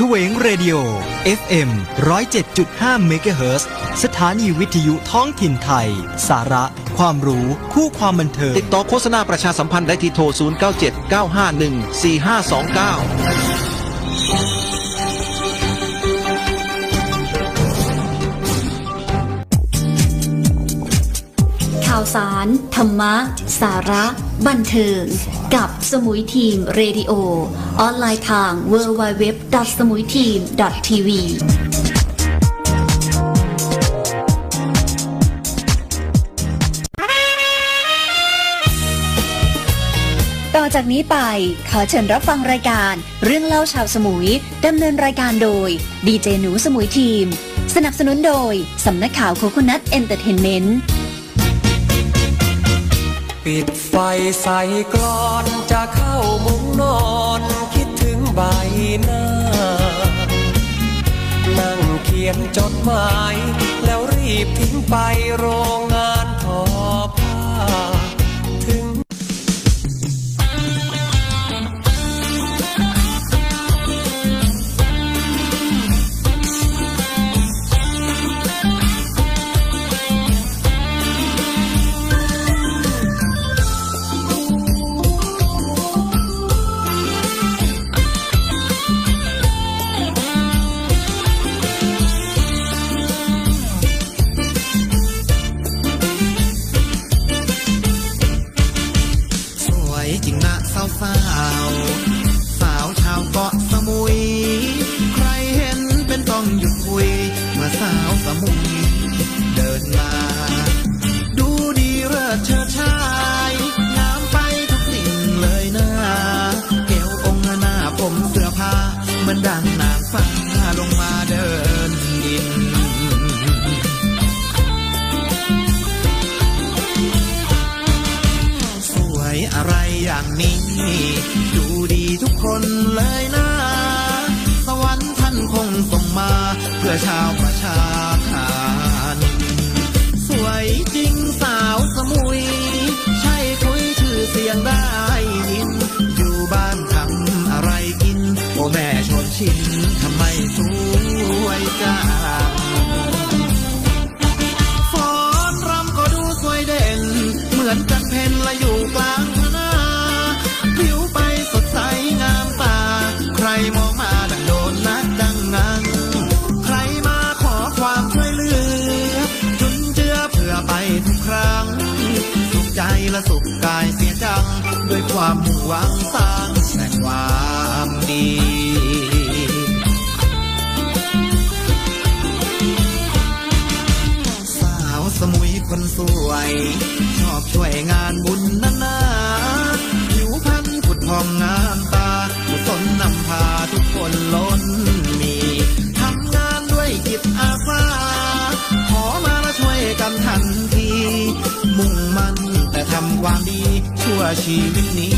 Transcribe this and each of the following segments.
เฉวง Radio FM 107.5เมกะเฮิรตซ์สถานีวิทยุท้องถิ่นไทย สาระ ความรู้ คู่ความบันเทิง ติดต่อโฆษณาประชาสัมพันธ์ได้ที่โทร 0979514529ข่าวสาร ธรรมะ สาระ บันเทิง กับสมุยทีมเรดิโอ ออนไลน์ทาง w w w s m u i t e a m t v ต่อจากนี้ไปขอเชิญรับฟังรายการ เรื่องเล่าชาวสมุยดำเนินรายการโดย ดีเจหนูสมุยทีม สนับสนุนโดยสำนักข่าว Coconut Entertainment ปิดไฟใส่กลอนจะเข้ามุ้งนอนคิดถึงใบหน้า นั่งเขียนจดหมายแล้วรีบทิ้งไปโรงงาน ง ชาวประชาทานสวยจริงสาวสมุย ใช่คุยชื่อเสียงได้ยิน อยู่บ้านทำอะไรกิน โอแม่ชนชินทำไมสวยจังฟ้อนรำก็ดูสวยเด่น เหมือนจันเพนละอยู่กลาง และสุขกายเสียจัง ด้วยความมุ่งหวังสร้างแต่ความดีสาวสมุยคนสวย ชอบช่วยงานบุญนั้น ชั่วชีวิตนี้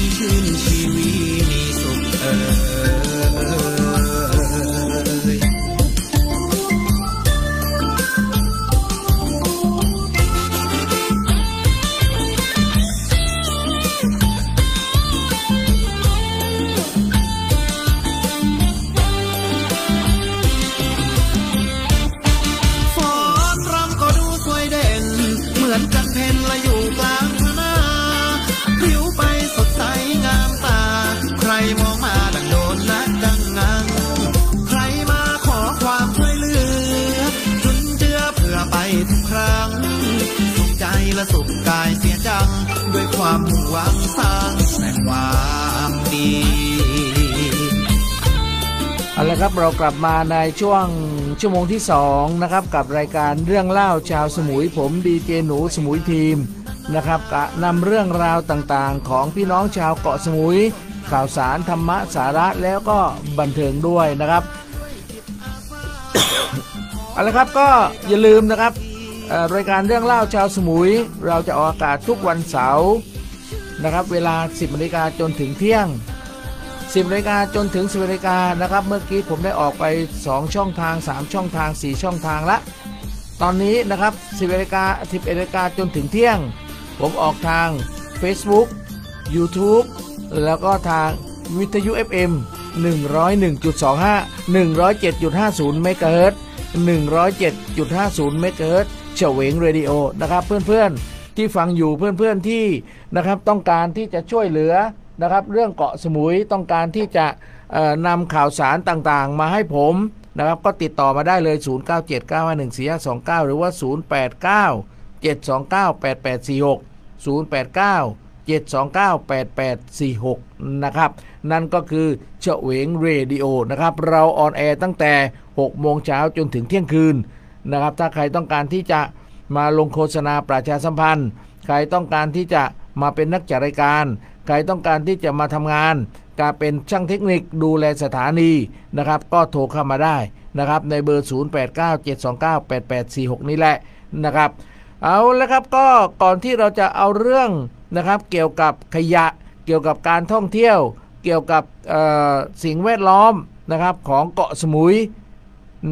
กลับมาในช่วงชั่วโมงที่2นะครับกับรายการเรื่องเล่าชาวสมุยผมดีเจหนูสมุยทีมนะครับนำเรื่องราวต่างๆ ของพี่น้องชาวเกาะสมุย ข่าวสารธรรมะสาระแล้วก็บันเทิงด้วยนะครับเอาละครับก็อย่าลืมนะครับรายการเรื่องเล่าชาวสมุย เราจะออกอากาศทุกวันเสาร์นะครับ เวลา 10นาฬิกาจนถึงเที่ยง 10นาฬิกาจนถึง10นาฬิกานะครับ เมื่อกี้ผมได้ออกไป 2 ช่องทาง 3 ช่องทาง 4 ช่องทางละ ตอนนี้นะครับ 10นาฬิกา11นาฬิกาจนถึงเที่ยง ผมออกทาง Facebook YouTube แล้วก็ทางวิทยุ FM 101.25 107.50เมกะเฮิรตซ์107.50เมกะเฮิรตซ์เฉวงเรดิโอนะครับเพื่อนๆที่ฟังอยู่เพื่อนๆที่นะครับต้องการที่จะช่วยเหลือ นะครับ เรื่องเกาะสมุยต้องการที่จะนำข่าวสารต่างๆ มาให้ผมนะครับก็ติดต่อมาได้เลย 0979514529 หรือว่า 089 729 8846 089 729 8846 นะครับ นั่นก็คือเฉวงเรดิโอนะครับ เราออนแอร์ตั้งแต่ 6 โมงเช้าจนถึงเที่ยงคืนนะครับ ถ้าใครต้องการที่จะมาลงโฆษณาประชาสัมพันธ์ ใครต้องการที่จะ มาเป็นนักจัดรายการ ใครต้องการที่จะมาทำงานการเป็นช่างเทคนิคดูแลสถานีนะครับ ก็โทรเข้ามาได้นะครับ ในเบอร์ 0897298846 นี่แหละนะครับ เอาแล้วครับก็ก่อนที่เราจะเอาเรื่องนะครับเกี่ยวกับขยะเกี่ยวกับการท่องเที่ยว เกี่ยวกับสิ่งแวดล้อมนะครับของเกาะสมุย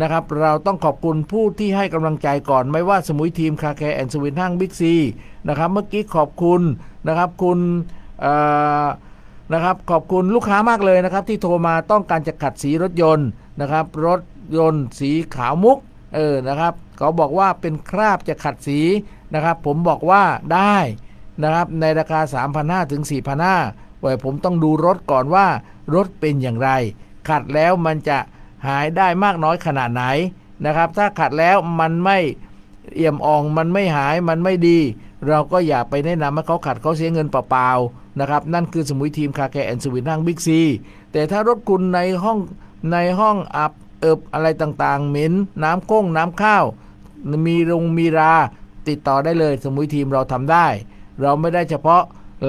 นะครับเราต้องขอบคุณผู้ที่ให้กำลังใจก่อน ไม่ว่าสมุยทีม Car Care and สวินห้างบิ๊กซีนะครับเมื่อกี้ขอบคุณ นะครับ คุณนะครับขอบคุณลูกค้ามากเลยนะครับ ที่โทรมาต้องการจะขัดสีรถยนต์นะครับ รถยนต์สีขาวมุกเออนะครับเขาบอกว่าเป็นคราบจะขัดสีนะครับ ผมบอกว่าได้นะครับในราคา 3,500ถึง4,500ไว้ผมต้องดูรถก่อนว่ารถเป็นอย่างไร ขัดแล้วมันจะหายได้มากน้อยขนาดไหนนะครับ ถ้าขัดแล้วมันไม่เอี่ยมอ่องมันไม่หายมันไม่ดี เราก็อย่าไปแนะนำให้เขาขัดเขาเสียเงินเปล่าๆนะครับนั่นคือสมุยทีมคาแคร์แอนด์สวินนั่งบิ๊กซีแต่ถ้ารถคุณในห้องในห้องอับเอิบอะไรต่างๆ เหม็นน้ำก้งน้ำข้าว มีรงมีราติดต่อได้เลย สมุยทีมเราทำได้ เราไม่ได้เฉพาะ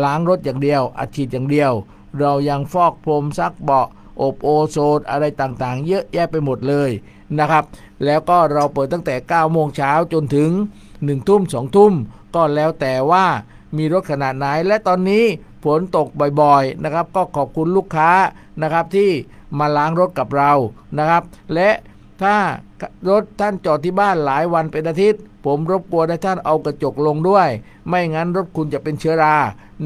ล้างรถอย่างเดียว อัดฉีดอย่างเดียว เรายังฟอกพรมซักเบาะอบโอโซนอะไรต่างๆ เยอะแยะไปหมดเลยนะครับ แล้วก็เราเปิดตั้งแต่ 9 โมงเช้าจนถึง 1 ทุ่ม 2 ทุ่ม ก็แล้วแต่ว่ามีรถขนาดไหน และตอนนี้ฝนตกบ่อยๆนะครับ ก็ขอบคุณลูกค้านะครับที่มาล้างรถกับเรานะครับ และถ้ารถท่านจอดที่บ้านหลายวันเป็นอาทิตย์ ผมรบกวนให้ท่านเอากระจกลงด้วย ไม่งั้นรถคุณจะเป็นเชื้อรา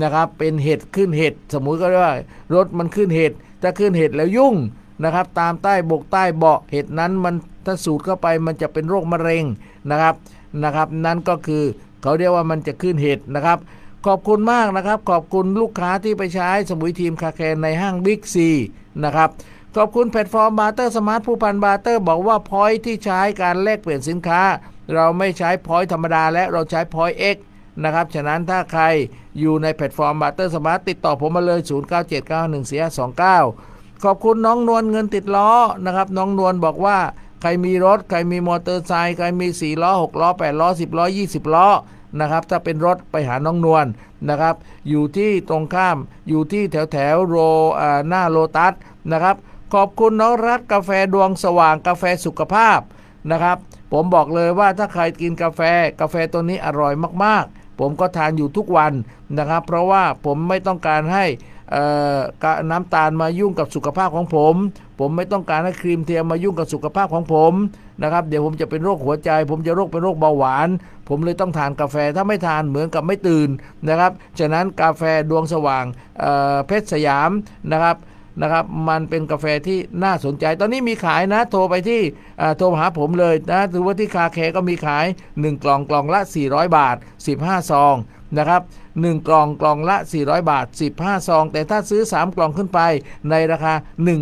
นะครับ เป็นเห็ดขึ้นเห็ดสมมุติก็เรียกว่ารถมันขึ้นเห็ดถ้าขึ้นเห็ดแล้วยุ่งนะครับ ตามใต้บกใต้เบาะเห็ดนั้นมันถ้าสูดเข้าไปมันจะเป็นโรคมะเร็งนะครับนะครับ นั่นก็คือ เขาเรียกว่ามันจะขึ้นเห็ดนะครับ ขอบคุณมากนะครับ ขอบคุณลูกค้าที่ไปใช้สมุยทีมคาแคนในห้างบิ๊กซีนะครับขอบคุณแพลตฟอร์ม Barter Smart ผู้พัน Barter บอกว่า point ที่ใช้การแลกเปลี่ยนสินค้า เราไม่ใช้พอยธรรมดาและเราใช้พอยเอ็กนะครับ ฉะนั้นถ้าใครอยู่ในแพลตฟอร์ม Barter Smart ติดต่อผมมาเลย 09791429 ขอบคุณน้องนวลเงินติดล้อนะครับ น้องนวลบอกว่า ใครมีรถ ใครมีมอเตอร์ไซค์ใครมี4ล้อ6ล้อ8ล้อ10ล้อ20ล้อนะครับถ้าเป็นรถไปหาน้องนวลนะครับ อยู่ที่ตรงข้ามอยู่ที่แถวแถวโรอหน้าโลตัสนะครับ ขอบคุณน้องรัฐกาแฟดวงสว่างกาแฟสุขภาพนะครับ ผมบอกเลยว่าถ้าใครกินกาแฟกาแฟตัวนี้อร่อยมากๆ ผมก็ทานอยู่ทุกวันนะครับ เพราะว่าผมไม่ต้องการให้ น้ำตาลมายุ่งกับสุขภาพของผม ผมไม่ต้องการให้ครีมเทียมมายุ่งกับสุขภาพของผมนะครับเดี๋ยวผมจะเป็นโรคหัวใจ ผมจะโรคเป็นโรคเบาหวาน ผมเลยต้องทานกาแฟถ้าไม่ทานเหมือนกับไม่ตื่นนะครับฉะนั้นกาแฟดวงสว่างเเพชรสยามนะครับนะครับมันเป็นกาแฟที่น่าสนใจ ตอนนี้มีขายนะ โทรไปที่โทรหาผมเลยนะหรือว่าที่คาแคก็มีขาย 1 กล่องกล่องละ 400 บาท 15 ซอง นะครับ1กล่องกล่องละ 400 บาท 15 ซอง แต่ถ้าซื้อ 3 กล่องขึ้นไปในราคา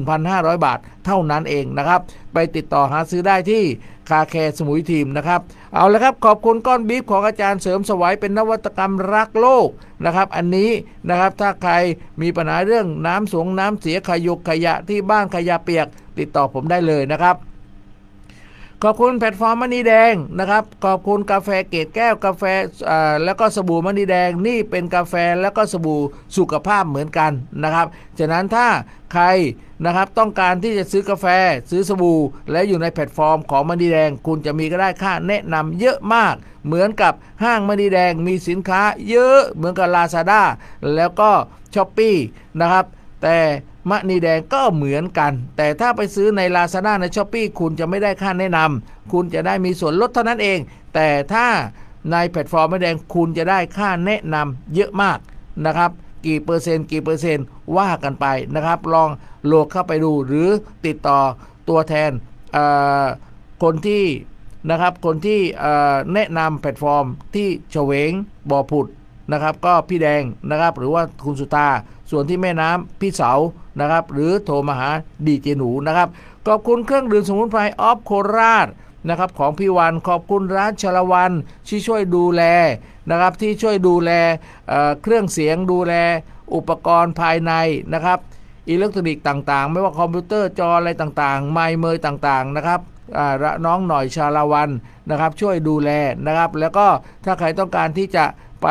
1,500 บาท เท่านั้นเองนะครับ ไปติดต่อหาซื้อได้ที่ Car Care สมุยทีมนะครับ เอาละครับขอบคุณก้อนบีฟของอาจารย์เสริมสวัยเป็นนวัตกรรมรักโลกนะครับ อันนี้นะครับถ้าใครมีปัญหาเรื่องน้ำสูงน้ำเสียขยุกขยะที่บ้านขยะเปียก ติดต่อผมได้เลยนะครับ ขอบคุณแพลตฟอร์มมณีแดงนะครับ ขอบคุณกาแฟเกตแก้วกาแฟแล้วก็สบู่มณีแดงนี่เป็นกาแฟแล้วก็สบู่สุขภาพเหมือนกันนะครับ ฉะนั้นถ้าใครนะครับต้องการที่จะซื้อกาแฟซื้อสบู่และอยู่ในแพลตฟอร์มของมณีแดง คุณจะมีก็ได้ค่าแนะนำเยอะมาก เหมือนกับห้างมณีแดงมีสินค้าเยอะเหมือนกับ Lazada แล้วก็ s h อ p e e นะครับ แต่ มะนีแดงก็เหมือนกัน แต่ถ้าไปซื้อใน Lazada ใน s h อ p e e คุณจะไม่ได้ค่าแนะนำคุณจะได้มีส่วนลดเท่านั้นเอง แต่ถ้าในแพลตฟอร์มมะแดงคุณจะได้ค่าแนะนำเยอะมากนะครับกี่เปอร์เซ็นต์กี่เปอร์เซ็นต์ว่ากันไปนะครับ ลองโหลดเข้าไปดูหรือติดต่อตัวแทนคนที่นะครับคนที่แนะนำแพลตฟอร์มที่เฉวงบ่อผุดนะครับ ก็พี่แดงนะครับ หรือว่าคุณสุตาส่วนที่แม่น้ำพี่เสา นะครับ หรือโทรมาหาดีเจหนูนะครับขอบคุณเครื่องดื่มสมุนไพรออฟโคราชนะครับของพี่วันขอบคุณร้านชลวันที่ช่วยดูแลนะครับที่ช่วยดูแลเเครื่องเสียงดูแลอุปกรณ์ภายในนะครับอิเล็กทรอนิกส์ต่างๆ ไม่ว่าคอมพิวเตอร์จออะไรต่างๆ ไมค์เมย์ต่างๆนะครับน้องหน่อยชาลวันนะครับช่วยดูแลนะครับ แล้วก็ถ้าใครต้องการที่จะไป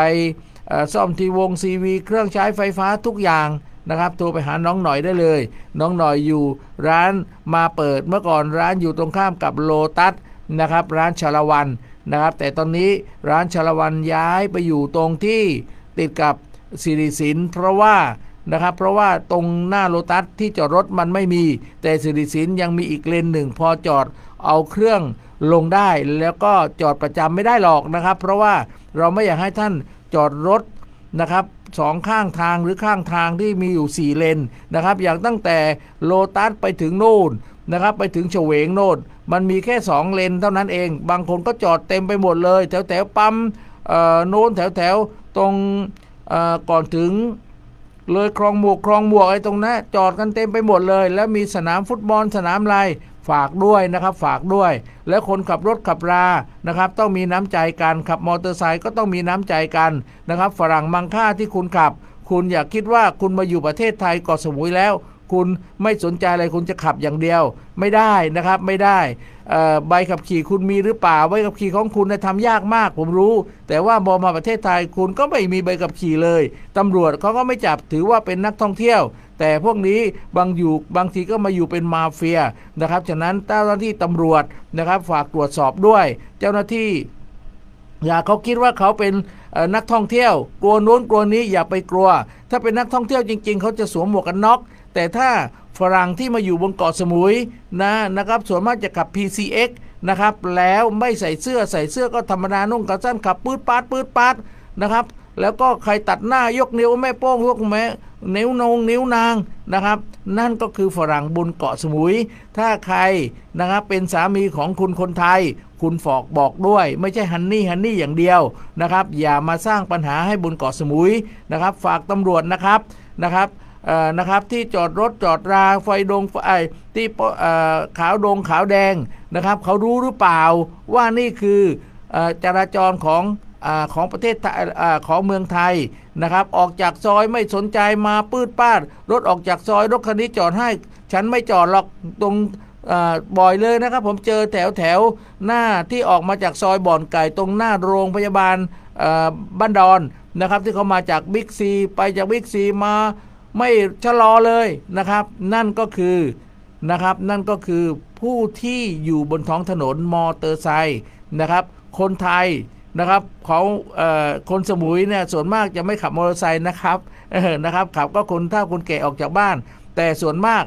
ซ่อมทีวงทีวีเครื่องใช้ไฟฟ้าทุกอย่าง นะครับโทรไปหาน้องหน่อยได้เลย น้องหน่อยอยู่ร้านมาเปิดเมื่อก่อนร้านอยู่ตรงข้ามกับโลตัสนะครับร้านชาลวันนะครับ แต่ตอนนี้ร้านชาลวันย้ายไปอยู่ตรงที่ติดกับสิริสินเพราะว่านะครับเพราะว่าตรงหน้าโลตัสที่จอดรถมันไม่มี แต่สิริสินยังมีอีกเลนหนึ่งพอจอดเอาเครื่องลงได้ แล้วก็จอดประจำไม่ได้หรอกนะครับ เพราะว่าเราไม่อยากให้ท่านจอดรถนะครับ สองข้างทางหรือข้างทางที่มีอยู่ 4 เลนนะครับ อย่างตั้งแต่โลตัสไปถึงโน่นนะครับ ไปถึงเฉวงโน่นมันมีแค่ 2 เลนเท่านั้นเอง บางคนก็จอดเต็มไปหมดเลย แถวแถวปั๊มโน่นแถวแถวตรงก่อนถึงเลยคลองหมวกคลองหมวกไอ้ตรงนั้นจอดกันเต็มไปหมดเลย แล้วมีสนามฟุตบอลสนามอะไร ฝากด้วยนะครับฝากด้วย แล้วคนขับรถขับรานะครับ ต้องมีน้ำใจกันขับมอเตอร์ไซค์ก็ต้องมีน้ำใจกันนะครับ ฝรั่งมังค่าที่คุณขับ คุณอย่าคิดว่าคุณมาอยู่ประเทศไทยเกาะสมุยแล้ว คุณไม่สนใจอะไรคุณจะขับอย่างเดียว ไม่ได้นะครับไม่ได้ใบขับขี่คุณมีหรือเปล่าใบขับขี่ของคุณนะทำยากมาก ผมรู้ แต่ว่าบอมาประเทศไทยคุณก็ไม่มีใบขับขี่เลยตำรวจเขาก็ไม่จับถือว่าเป็นนักท่องเที่ยว แต่พวกนี้บางอยู่บางทีก็มาอยู่เป็นมาเฟียนะครับฉะนั้นเจ้าหน้าที่ตำรวจนะครับฝากตรวจสอบด้วย เจ้าหน้าที่อย่าเขาคิดว่าเขาเป็นนักท่องเที่ยว กลัวโน้นกลัวนี้อย่าไปกลัว ถ้าเป็นนักท่องเที่ยวจริง ๆ เขาจะสวมหมวกกันน็อกแต่ถ้าฝรั่งที่มาอยู่บนเกาะสมุยนะนะครับส่วนมากจะขับ PCX นะครับแล้วไม่ใส่เสื้อใส่เสื้อก็ธรรมดานุ่งกระสั้นขับปืดปาดปืดปาดนะครับ แล้วก็ใครตัดหน้ายกนิ้วแม่โป้งยกแม่นิ้วนงนิ้วนางนะครับ นั่นก็คือฝรั่งบนเกาะสมุย ถ้าใครนะครับเป็นสามีของคุณคนไทย คุณฝอกบอกด้วย ไม่ใช่ฮันนี่ฮันนี่อย่างเดียวนะครับ อย่ามาสร้างปัญหาให้บนเกาะสมุยนะครับ ฝากตำรวจนะครับนะครับนะครับที่จอดรถจอดราไฟดงไฟที่ขาวดงขาวแดงนะครับ เขารู้หรือเปล่าว่านี่คืออจราจรของ อของประเทศไทยอของเมืองไทยนะครับ ออกจากซอยไม่สนใจมาปืดป้าดรถออกจากซอยรถคันนี้จอดให้ ฉันไม่จอดหรอกตรงบ่อยเลยนะครับ ผมเจอแถวแถวหน้าที่ออกมาจากซอยบ่อนไก่ตรงหน้าโรงพยาบาลบ้านดอนนะครับ ที่เขามาจากบิ๊กซีไปจากบิ๊กซีมาไม่ชะลอเลยนะครับ นั่นก็คือนะครับ นั่นก็คือผู้ที่อยู่บนท้องถนนมอเตอร์ไซค์นะครับ คนไทย นะครับเขาเอ่อคนสมุยเนี่ยส่วนมากจะไม่ขับมอเตอร์ไซค์นะครับนะครับขับก็คนเฒ่าคนแก่ออกจากบ้าน แต่ส่วนมาก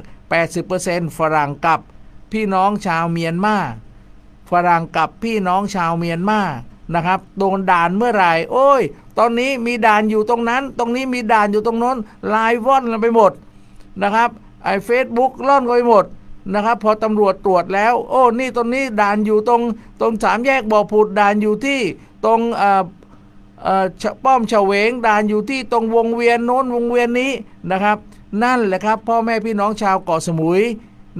80%ฝรั่งกับพี่น้องชาวเมียนมาฝรั่งกับพี่น้องชาวเมียนมานะครับโดนด่านเมื่อไหร่โอ้ย ตอนนี้มีด่านอยู่ตรงนั้น ตรงนี้มีด่านอยู่ตรงน้นไลน์ว่อนกันไปหมดนะครับไอ้เฟซบุ๊กล่อนกันไปหมด นะครับ พอตำรวจตรวจแล้ว โอ้นี่ตรงนี้ด่านอยู่ตรงตรงสามแยกบ่อผุดด่านอยู่ที่ตรงอ่อเอ่อชะป้อมเฉวงด่านอยู่ที่ตรงวงเวียนโน้นวงเวียนนี้นะครับ นั่นแหละครับ พ่อแม่พี่น้องชาวเกาะสมุย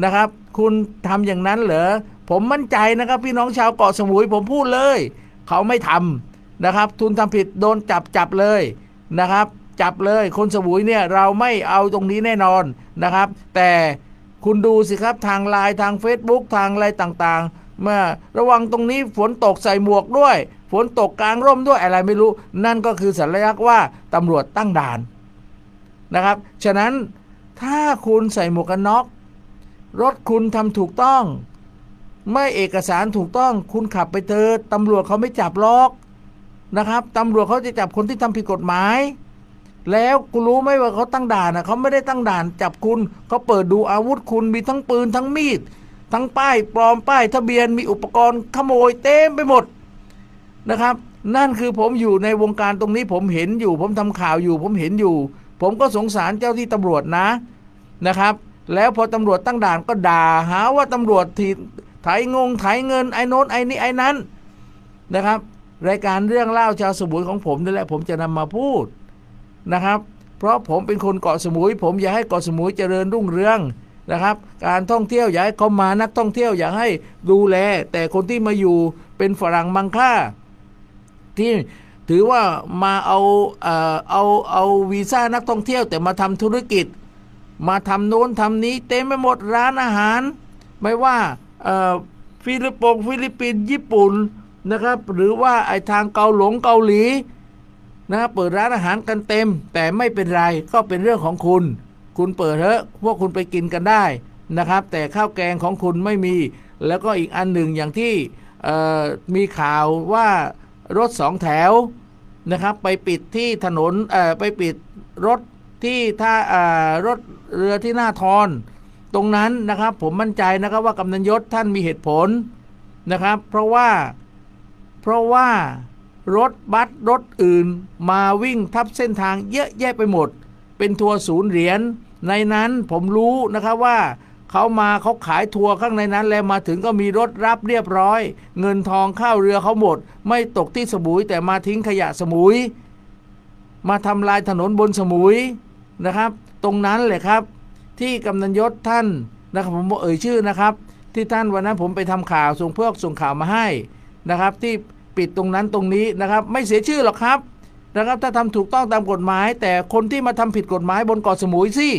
นะครับ คุณทำอย่างนั้นเหรอผมมั่นใจนะครับ พี่น้องชาวเกาะสมุยผมพูดเลย เขาไม่ทำนะครับ ทุนทำผิดโดนจับจับเลยนะครับ จับเลยคนสมุยเนี่ยเราไม่เอาตรงนี้แน่นอนนะครับ แต่ คุณดูสิครับทางไลน์ทาง Facebook ทางอะไรต่างๆมื่อระวังตรงนี้ฝนตกใส่หมวกด้วย ฝนตกกลางร่มด้วยอะไรไม่รู้ นั่นก็คือสัญลักษณ์ว่าตำรวจตั้งด่านนะครับ ฉะนั้นถ้าคุณใส่หมวกกันน็อกรถคุณทำถูกต้อง ไม่เอกสารถูกต้อง คุณขับไปเถอะตำรวจเขาไม่จับล็อกนะครับตำรวจเขาจะจับคนที่ทำผิดกฎหมาย แล้วคุณรู้ไหมว่าเขาตั้งด่านนะเขาไม่ได้ตั้งด่านจับคุณเขาเปิดดูอาวุธคุณมีทั้งปืนทั้งมีด ทั้งป้ายปลอมป้ายทะเบียนมีอุปกรณ์ขโมยเต็มไปหมดนะครับ นั่นคือผมอยู่ในวงการตรงนี้ผมเห็นอยู่ ผมทำข่าวอยู่ ผมเห็นอยู่ ผมก็สงสารเจ้าที่ตำรวจนะนะครับ แล้วพอตำรวจตั้งด่านก็ด่าหาว่าตำรวจทีไถงงไถเงินไอ้โน้นไอ้นี่ไอ้นั้นนะครับ รายการเรื่องเล่าชาวสมุยของผมนี่แหละผมจะนำมาพูด นะครับ เพราะผมเป็นคนเกาะสมุย ผมอยากให้เกาะสมุยเจริญรุ่งเรืองนะครับ การท่องเที่ยวอยากให้เขามานักท่องเที่ยวอยากให้ดูแล แต่คนที่มาอยู่เป็นฝรั่งมังค่า ที่ถือว่ามาเอาเอ่อเอาเอาวีซ่านักท่องเที่ยว แต่มาทำธุรกิจ มาทำโน้นทำนี้ เต็มไปหมดร้านอาหาร ไม่ว่าเอ่อฟิลิปปงฟิลิปปินส์ญี่ปุ่นนะครับ หรือว่าไอทางเกาหลงเกาหลี นะครับเปิดร้านอาหารกันเต็ม แต่ไม่เป็นไรก็เป็นเรื่องของคุณ คุณเปิดเถอะพวกคุณไปกินกันได้นะครับ แต่ข้าวแกงของคุณไม่มี แล้วก็อีกอันหนึ่งอย่างที่มีข่าวว่ารถสองแถวนะครับ ไปปิดที่ถนนไปปิดรถที่ท่ารถเรือที่หน้าทอนตรงนั้นนะครับผมมั่นใจนะครับว่ากำนันยศท่านมีเหตุผลนะครับ เพราะว่าเพราะว่า รถบัสรถอื่น มาวิ่งทับเส้นทางเยอะแยะไปหมด เป็นทัวร์ศูนย์เหรียญในนั้นผมรู้นะครับว่าเขามาเขาขายทัวร์ข้างในนั้น แล้วมาถึงก็มีรถรับเรียบร้อย เงินทองเข้าเรือเขาหมด ไม่ตกที่สมุยแต่มาทิ้งขยะสมุย มาทำลายถนนบนสมุยนะครับ ตรงนั้นแหละครับ ที่กำนันยศท่านนะครับผมเอ่ยชื่อนะครับ ที่ท่านวันนั้นผมไปทำข่าวส่งเพื่อส่งข่าวมาให้นะครับ ที่ ปิดตรงนั้นตรงนี้นะครับ ไม่เสียชื่อหรอกครับนะครับ ถ้าทำถูกต้องตามกฎหมาย แต่คนที่มาทำผิดกฎหมายบนเกาะสมุยสิ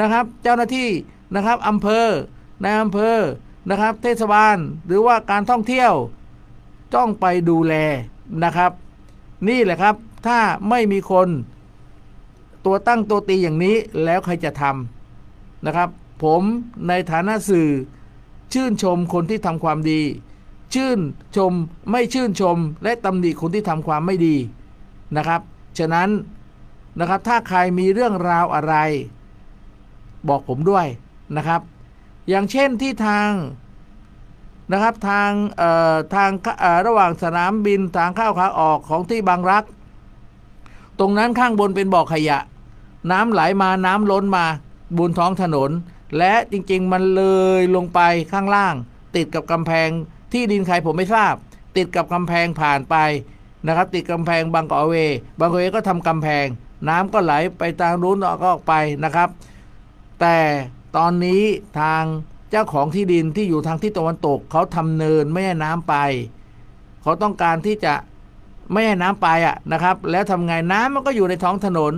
นะครับ เจ้าหน้าที่นะครับอำเภอในอำเภอนะครับ เทศบาลหรือว่าการท่องเที่ยวต้องไปดูแลนะครับ นี่แหละครับ ถ้าไม่มีคนตัวตั้งตัวตีอย่างนี้แล้วใครจะทำนะครับ ผมในฐานะสื่อชื่นชมคนที่ทำความดี ชื่นชมไม่ชื่นชม และตำหนิคนที่ทำความไม่ดีนะครับ ฉะนั้นนะครับถ้าใครมีเรื่องราวอะไร บอกผมด้วยนะครับ อย่างเช่นที่ทางนะครับทางเอ่อทางเอ่อระหว่างสนามบินทางเข้าขาออกของที่บางรัก ตรงนั้นข้างบนเป็นบ่อขยะ น้ำไหลมาน้ำล้นมาบนท้องถนน และจริงๆมันเลยลงไปข้างล่าง ติดกับกำแพง ที่ดินใครผมไม่ทราบ ติดกับกำแพงผ่านไปนะครับ ติดกำแพงบางกอกเวบางกอกเวก็ทำกำแพง น้ำก็ไหลไปทางนู้นก็ออกไปนะครับ แต่ตอนนี้ทางเจ้าของที่ดินที่อยู่ทางทิศตะวันตกเขาทำเนินไม่ให้น้ำไป เขาต้องการที่จะไม่ให้น้ำไปอะนะครับ แล้วทำไงน้ำมันก็อยู่ในท้องถนน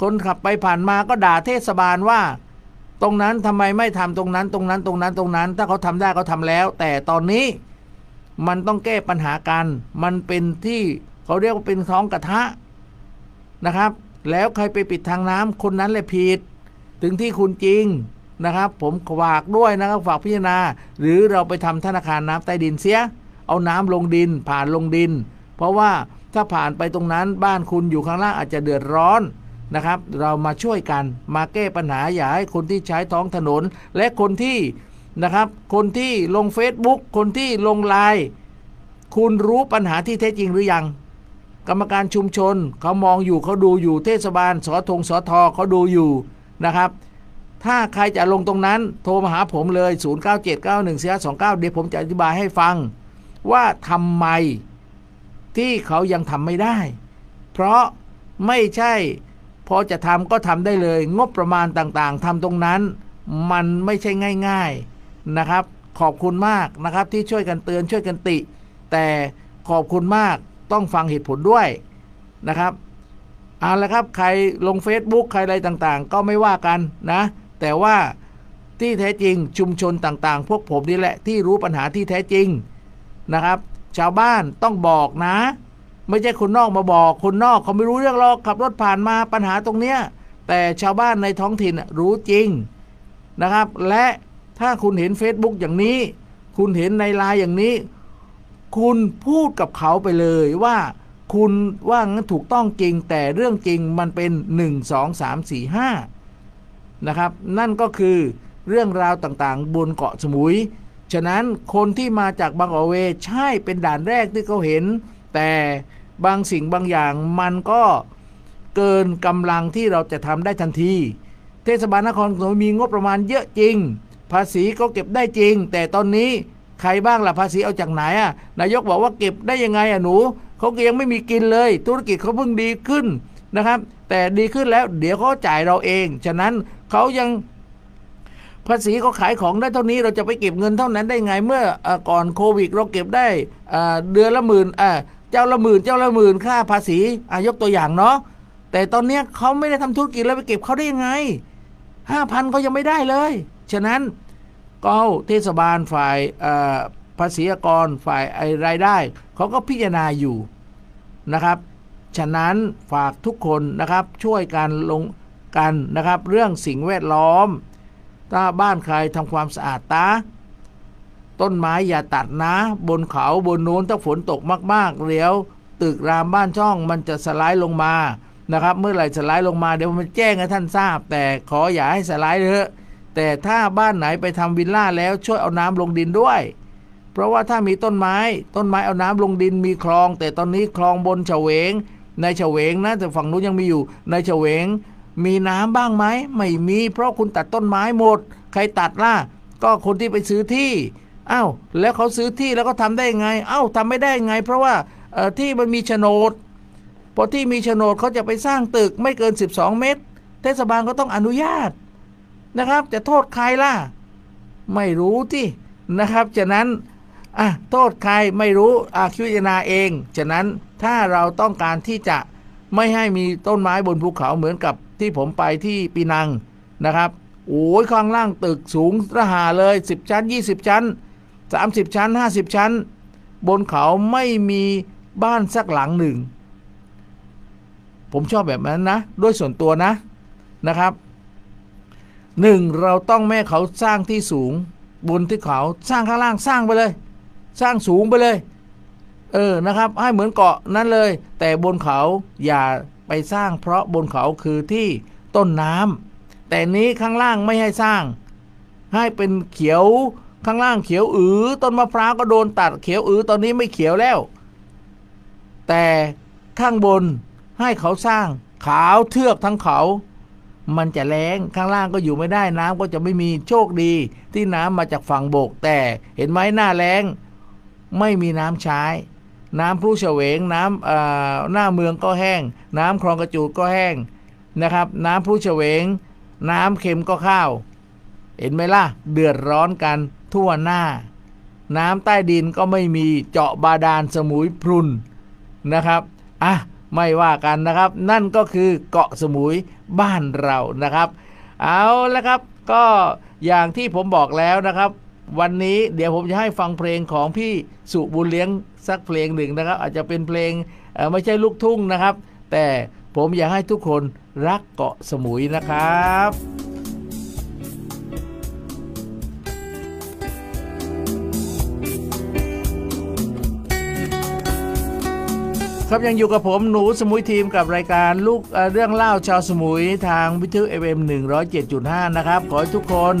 คนขับไปผ่านมาก็ด่าเทศบาลว่า ตรงนั้นทำไมไม่ทำตรงนั้นตรงนั้นตรงนั้นตรงนั้น ถ้าเขาทำได้เขาทาแล้ว แต่ตอนนี้ มันต้องแก้ปัญหากัน มันเป็นที่เขาเรียกว่าเป็นท้องกระทะนะครับ แล้วใครไปปิดทางน้ำคนนั้นแหละผิด ถึงที่คุณจริงนะครับ ผมฝากด้วยนะครับฝากพิจารณา หรือเราไปทำธนาคารน้ำใต้ดินเสีย เอาน้ำลงดินผ่านลงดิน เพราะว่าถ้าผ่านไปตรงนั้นบ้านคุณอยู่ข้างล่างอาจจะเดือดร้อนนะครับ เรามาช่วยกันมาแก้ปัญหาอย่าให้คนที่ใช้ท้องถนน และคนที่ นะครับ คนที่ลง Facebook คนที่ลงไลน์คุณรู้ปัญหาที่แท้จริงหรือยัง กรรมการชุมชนเขามองอยู่เขาดูอยู่เทศบาลสอทงสอทเขาดูอยู่นะครับ ถ้าใครจะลงตรงนั้นโทรมาหาผมเลย 09791429 เดี๋ยวผมจะอธิบายให้ฟัง ว่าทำไมที่เขายังทำไม่ได้ เพราะไม่ใช่พอจะทำก็ทำได้เลย งบประมาณต่างๆทำตรงนั้น มันไม่ใช่ง่าย ๆ นะครับ ขอบคุณมากนะครับที่ช่วยกันเตือนช่วยกันติ แต่ขอบคุณมากต้องฟังเหตุผลด้วยนะครับเอาละครับใครลง Facebook ใครอะไรต่างๆ ก็ไม่ว่ากันนะ แต่ว่าที่แท้จริงชุมชนต่างๆ พวกผมนี่แหละที่รู้ปัญหาที่แท้จริงนะครับ ชาวบ้านต้องบอกนะ ไม่ใช่คนนอกมาบอก คนนอกเขาไม่รู้เรื่องหรอกขับรถผ่านมาปัญหาตรงเนี้ยแต่ชาวบ้านในท้องถิ่นรู้จริงนะครับ และ ถ้าคุณเห็น Facebook อย่างนี้ คุณเห็นในไลน์อย่างนี้ คุณพูดกับเขาไปเลยว่าคุณว่างั้นถูกต้องจริงแต่เรื่องจริงมันเป็น 1 2 3 4 5นะครับ นั่นก็คือเรื่องราวต่างๆ บนเกาะสมุย ฉะนั้นคนที่มาจากบางอเวใช่เป็นด่านแรกที่เขาเห็น แต่บางสิ่งบางอย่างมันก็เกินกำลังที่เราจะทำได้ทันที เทศบาลนครปฐมมีงบประมาณเยอะจริง ภาษีก็เก็บได้จริง แต่ตอนนี้ใครบ้างล่ะภาษีเอาจากไหนอะนายกบอกว่าเก็บได้ยังไงอะหนูเขาก็ยังไม่มีกินเลย ธุรกิจเขาเพิ่งดีขึ้นนะครับ แต่ดีขึ้นแล้วเดี๋ยวเขาจ่ายเราเอง ฉะนั้นเขายังภาษีเขาขายของได้เท่านี้เราจะไปเก็บเงินเท่านั้นได้ไงเมื่ออก่อนโควิดเราเก็บได้เดือนละหมื่นเจ้าละหมื่นเจ้าละหมื่นค่าภาษีอายกตัวอย่างเนาะแต่ตอนนี้เขาไม่ได้ทำธุรกิจแล้วไปเก็บเขาได้ยังไงห้าพันเขายังไม่ได้เลย ฉะนั้น ก็เทศบาลฝ่ายภาษีกรฝ่ายไอรายได้เขาก็พิจารณาอยู่นะครับ ฉะนั้นฝากทุกคนนะครับช่วยกันลงกันนะครับ เรื่องสิ่งแวดล้อม ถ้าบ้านใครทำความสะอาดตาต้นไม้อย่าตัดนะ บนเขาบนโน้นถ้าฝนตกมากๆเดี๋ยวตึกรามบ้านช่องมันจะสไลด์ลงมานะครับ เมื่อไหร่สไลด์ลงมาเดี๋ยวมันแจ้งให้ท่านทราบ แต่ขออย่าให้สไลด์เถอะ แต่ถ้าบ้านไหนไปทำวิลล่าแล้วช่วยเอาน้ำลงดินด้วย เพราะว่าถ้ามีต้นไม้ ต้นไม้เอาน้ำลงดินมีคลอง แต่ตอนนี้คลองบนเฉวง ในเฉวงนะแต่ฝั่งนู้นยังมีอยู่ ในเฉวง มีน้ำบ้างไหมไม่มีเพราะคุณตัดต้นไม้หมด ใครตัดล่ะ ก็คนที่ไปซื้อที่อ้าวแล้วเขาซื้อที่แล้วก็ทำได้ไงอ้าวทำไม่ได้ไง เพราะว่าที่มันมีโฉนดพอที่มีโฉนดเขาจะไปสร้างตึกไม่เกิน 12 เมตร เทศบาลก็ต้องอนุญาต นะครับ จะโทษใครล่ะ ไม่รู้ที่นะครับฉะนั้นอะโทษใครไม่รู้อาคิจารณาเอง ฉะนั้นถ้าเราต้องการที่จะไม่ให้มีต้นไม้บนภูเขาเหมือนกับที่ผมไปที่ปีนังนะครับโอ้ยข้างล่างตึกสูงระหาเลย 10 ชั้น 20 ชั้น 30 ชั้น 50 ชั้น บนเขาไม่มีบ้านสักหลังหนึ่ง ผมชอบแบบนั้นนะ ด้วยส่วนตัวนะนะครับ หนึ่งเราต้องแม่เขาสร้างที่สูง บนที่เขาสร้างข้างล่างสร้างไปเลย สร้างสูงไปเลย เออนะครับ ให้เหมือนเกาะนั้นเลย แต่บนเขาอย่าไปสร้าง เพราะบนเขาคือที่ต้นน้ำแต่นี้ข้างล่างไม่ให้สร้าง ให้เป็นเขียวข้างล่างเขียวอือต้นมะพร้าวก็โดนตัดเขียวอือตอนนี้ไม่เขียวแล้ว แต่ข้างบนให้เขาสร้างขาวเทือกทั้งเขา มันจะแรงข้างล่างก็อยู่ไม่ได้น้ำก็จะไม่มีโชคดี ที่น้ำมาจากฝั่งบก แต่เห็นไหมหน้าแรงไม่มีน้ำใช้ น้ำพลูเฉวงน้ำหน้าเมืองก็แห้ง น้ำคลองกระจูดก็แห้งนะครับ น้ำพลูเฉวง น้ำเค็มก็ข้าว เห็นไหมล่ะ เดือดร้อนกันทั่วหน้า น้ำใต้ดินก็ไม่มีเจาะบาดาลสมุยพรุนนะครับอะ ไม่ว่ากันนะครับ นั่นก็คือเกาะสมุยบ้านเรานะครับ เอาละครับก็อย่างที่ผมบอกแล้วนะครับ วันนี้เดี๋ยวผมจะให้ฟังเพลงของพี่สุบุญเลี้ยงสักเพลงหนึ่งนะครับ อาจจะเป็นเพลงไม่ใช่ลูกทุ่งนะครับ แต่ผมอยากให้ทุกคนรักเกาะสมุยนะครับ ครับยังอยู่กับผมหนูสมุยทีมกับรายการลูกเอ่อเรื่องเล่าชาวสมุยทางวิทยุ FM 107.5 นะครับ ขอให้ทุกคน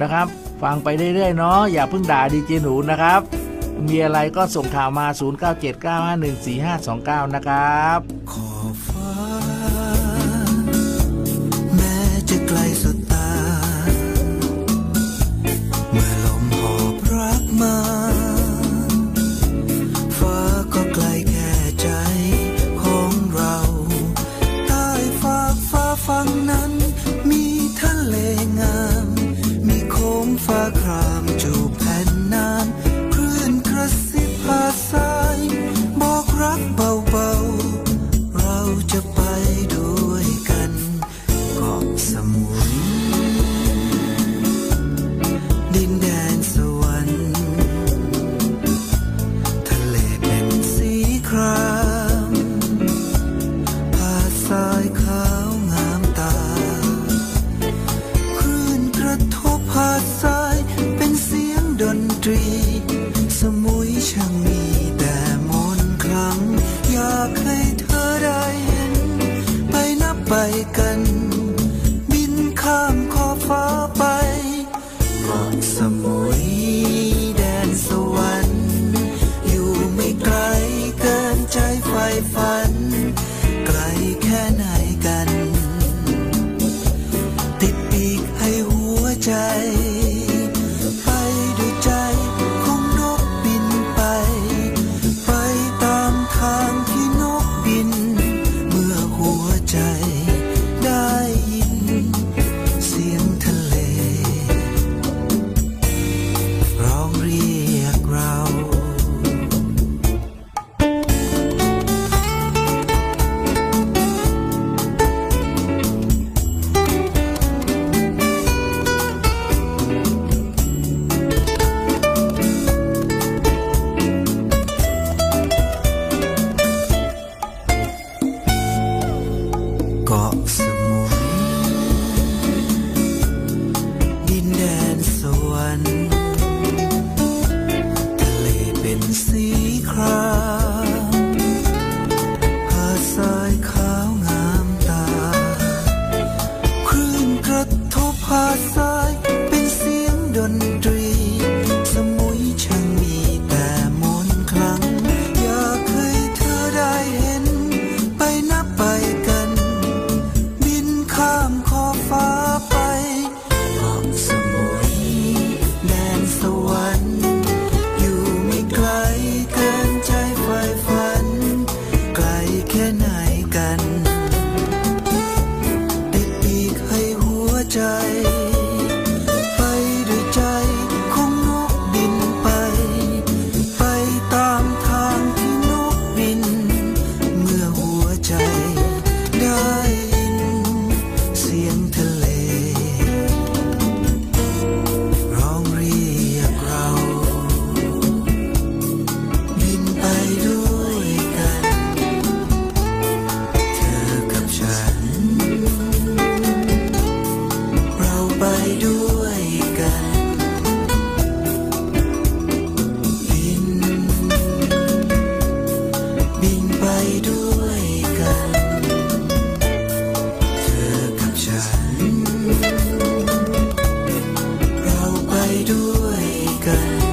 นะครับ ฟังไปเรื่อยๆเนาะอย่าเพิ่งด่าดีเจหนูนะครับ มีอะไรก็ส่งข่าวมา 0979514529 นะครับ ขอบฟ้า แม้จะไกลสุดตา เมื่อลมหอบรักมา ด้วยกัน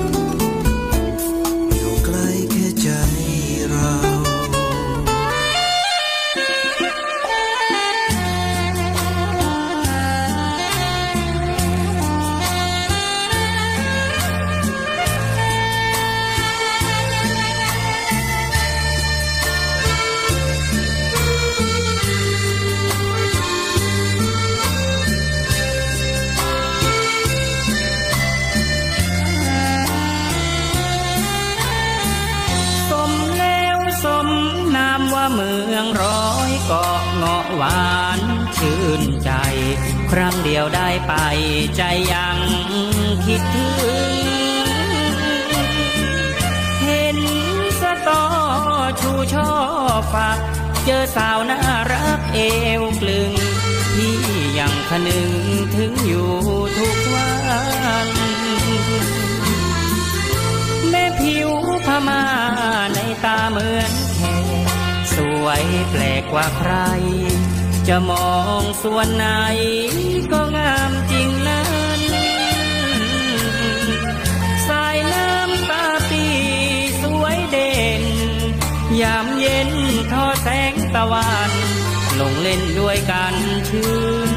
จะมองส่วนไหนก็งามจริงนั้นสายน้ำตาปีสวยเด่น ยามเย็นทอแสงตะวันลงเล่นด้วยกันชื่น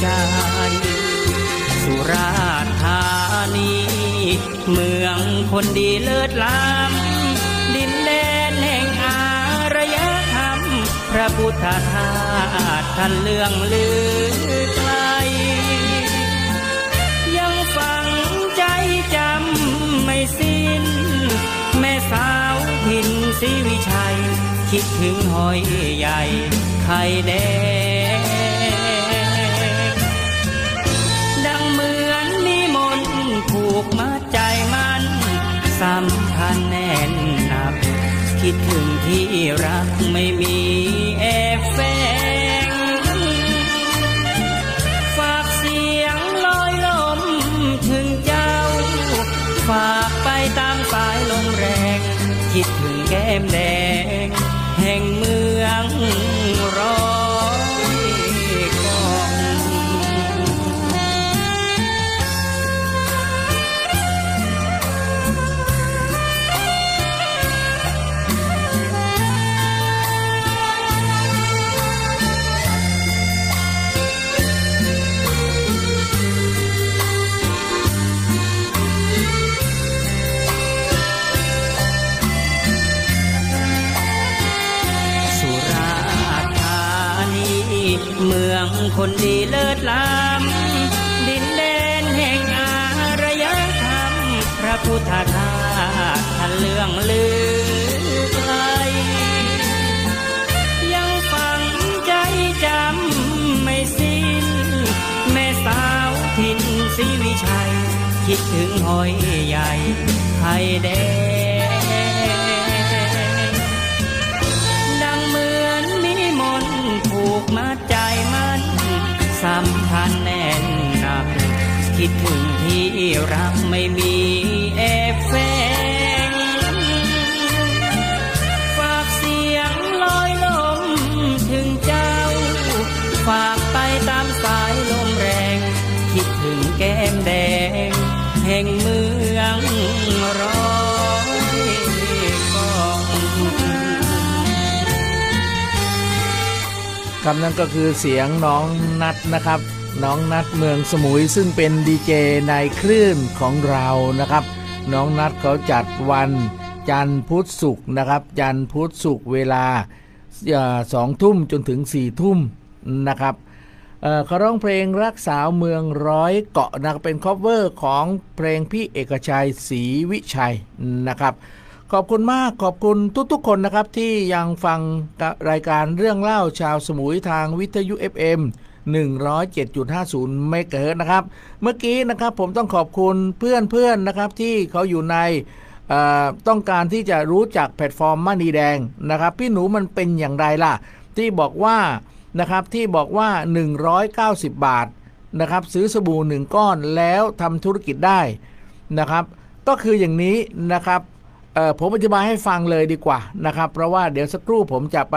ใจสุราธานี เมืองคนดีเลิศล้ำ ระพุทธธาตุท่านเลื่องลือไกล ยังฝังใจจำไม่สิ้น แม่สาวพินศรีวิชัย คิดถึงหอยใหญ่ไข่แดง คิดถึงที่รักไม่มีเอฟเฟ คนดีเลิศล้ำดินแดนแห่งอารยธรรม พระพุทธทาสท่านเรื่องลือไกลยังฝังใจจำไม่สิ้น แม่สาวถิ่นศรีวิชัย คิดถึงหอยใหญ่ไข่แดง สัมพันแน่นหนัก คิดถึงที่รักไม่มีเอฟเฟ คำนั้นก็คือเสียงน้องนัดนะครับ น้องนัดเมืองสมุยซึ่งเป็นดีเจในคลื่นของเรานะครับ น้องนัดเขาจัดวันจันทร์พุธศุกร์นะครับ จันทร์พุธศุกร์เวลาสองทุ่มจนถึงสี่ทุ่มนะครับเเขาร้องเพลงรักสาวเมืองร้อยเกาะนะเป็น cover ของเพลงพี่เอกชัยศรีวิชัยนะครับ ขอบคุณมากขอบคุณทุกๆ คนนะครับที่ยังฟังรายการเรื่องเล่าชาวสมุยทางวิทยุ FM 107.50เมกะเฮิรตซ์นะครับ เมื่อกี้นะครับผมต้องขอบคุณเพื่อนๆนนะครับที่เขาอยู่ในต้องการที่จะรู้จักแพลตฟอร์มมันนีแดงนะครับ พี่หนูมันเป็นอย่างไรล่ะ ที่บอกว่านะครับที่บอกว่า 190 บาทนะครับซื้อสบู่หนึ่งก้อนแล้วทำธุรกิจได้นะครับ ก็คืออย่างนี้นะครับ ผมอธิบายให้ฟังเลยดีกว่านะครับ เพราะว่าเดี๋ยวสักครู่ผมจะไป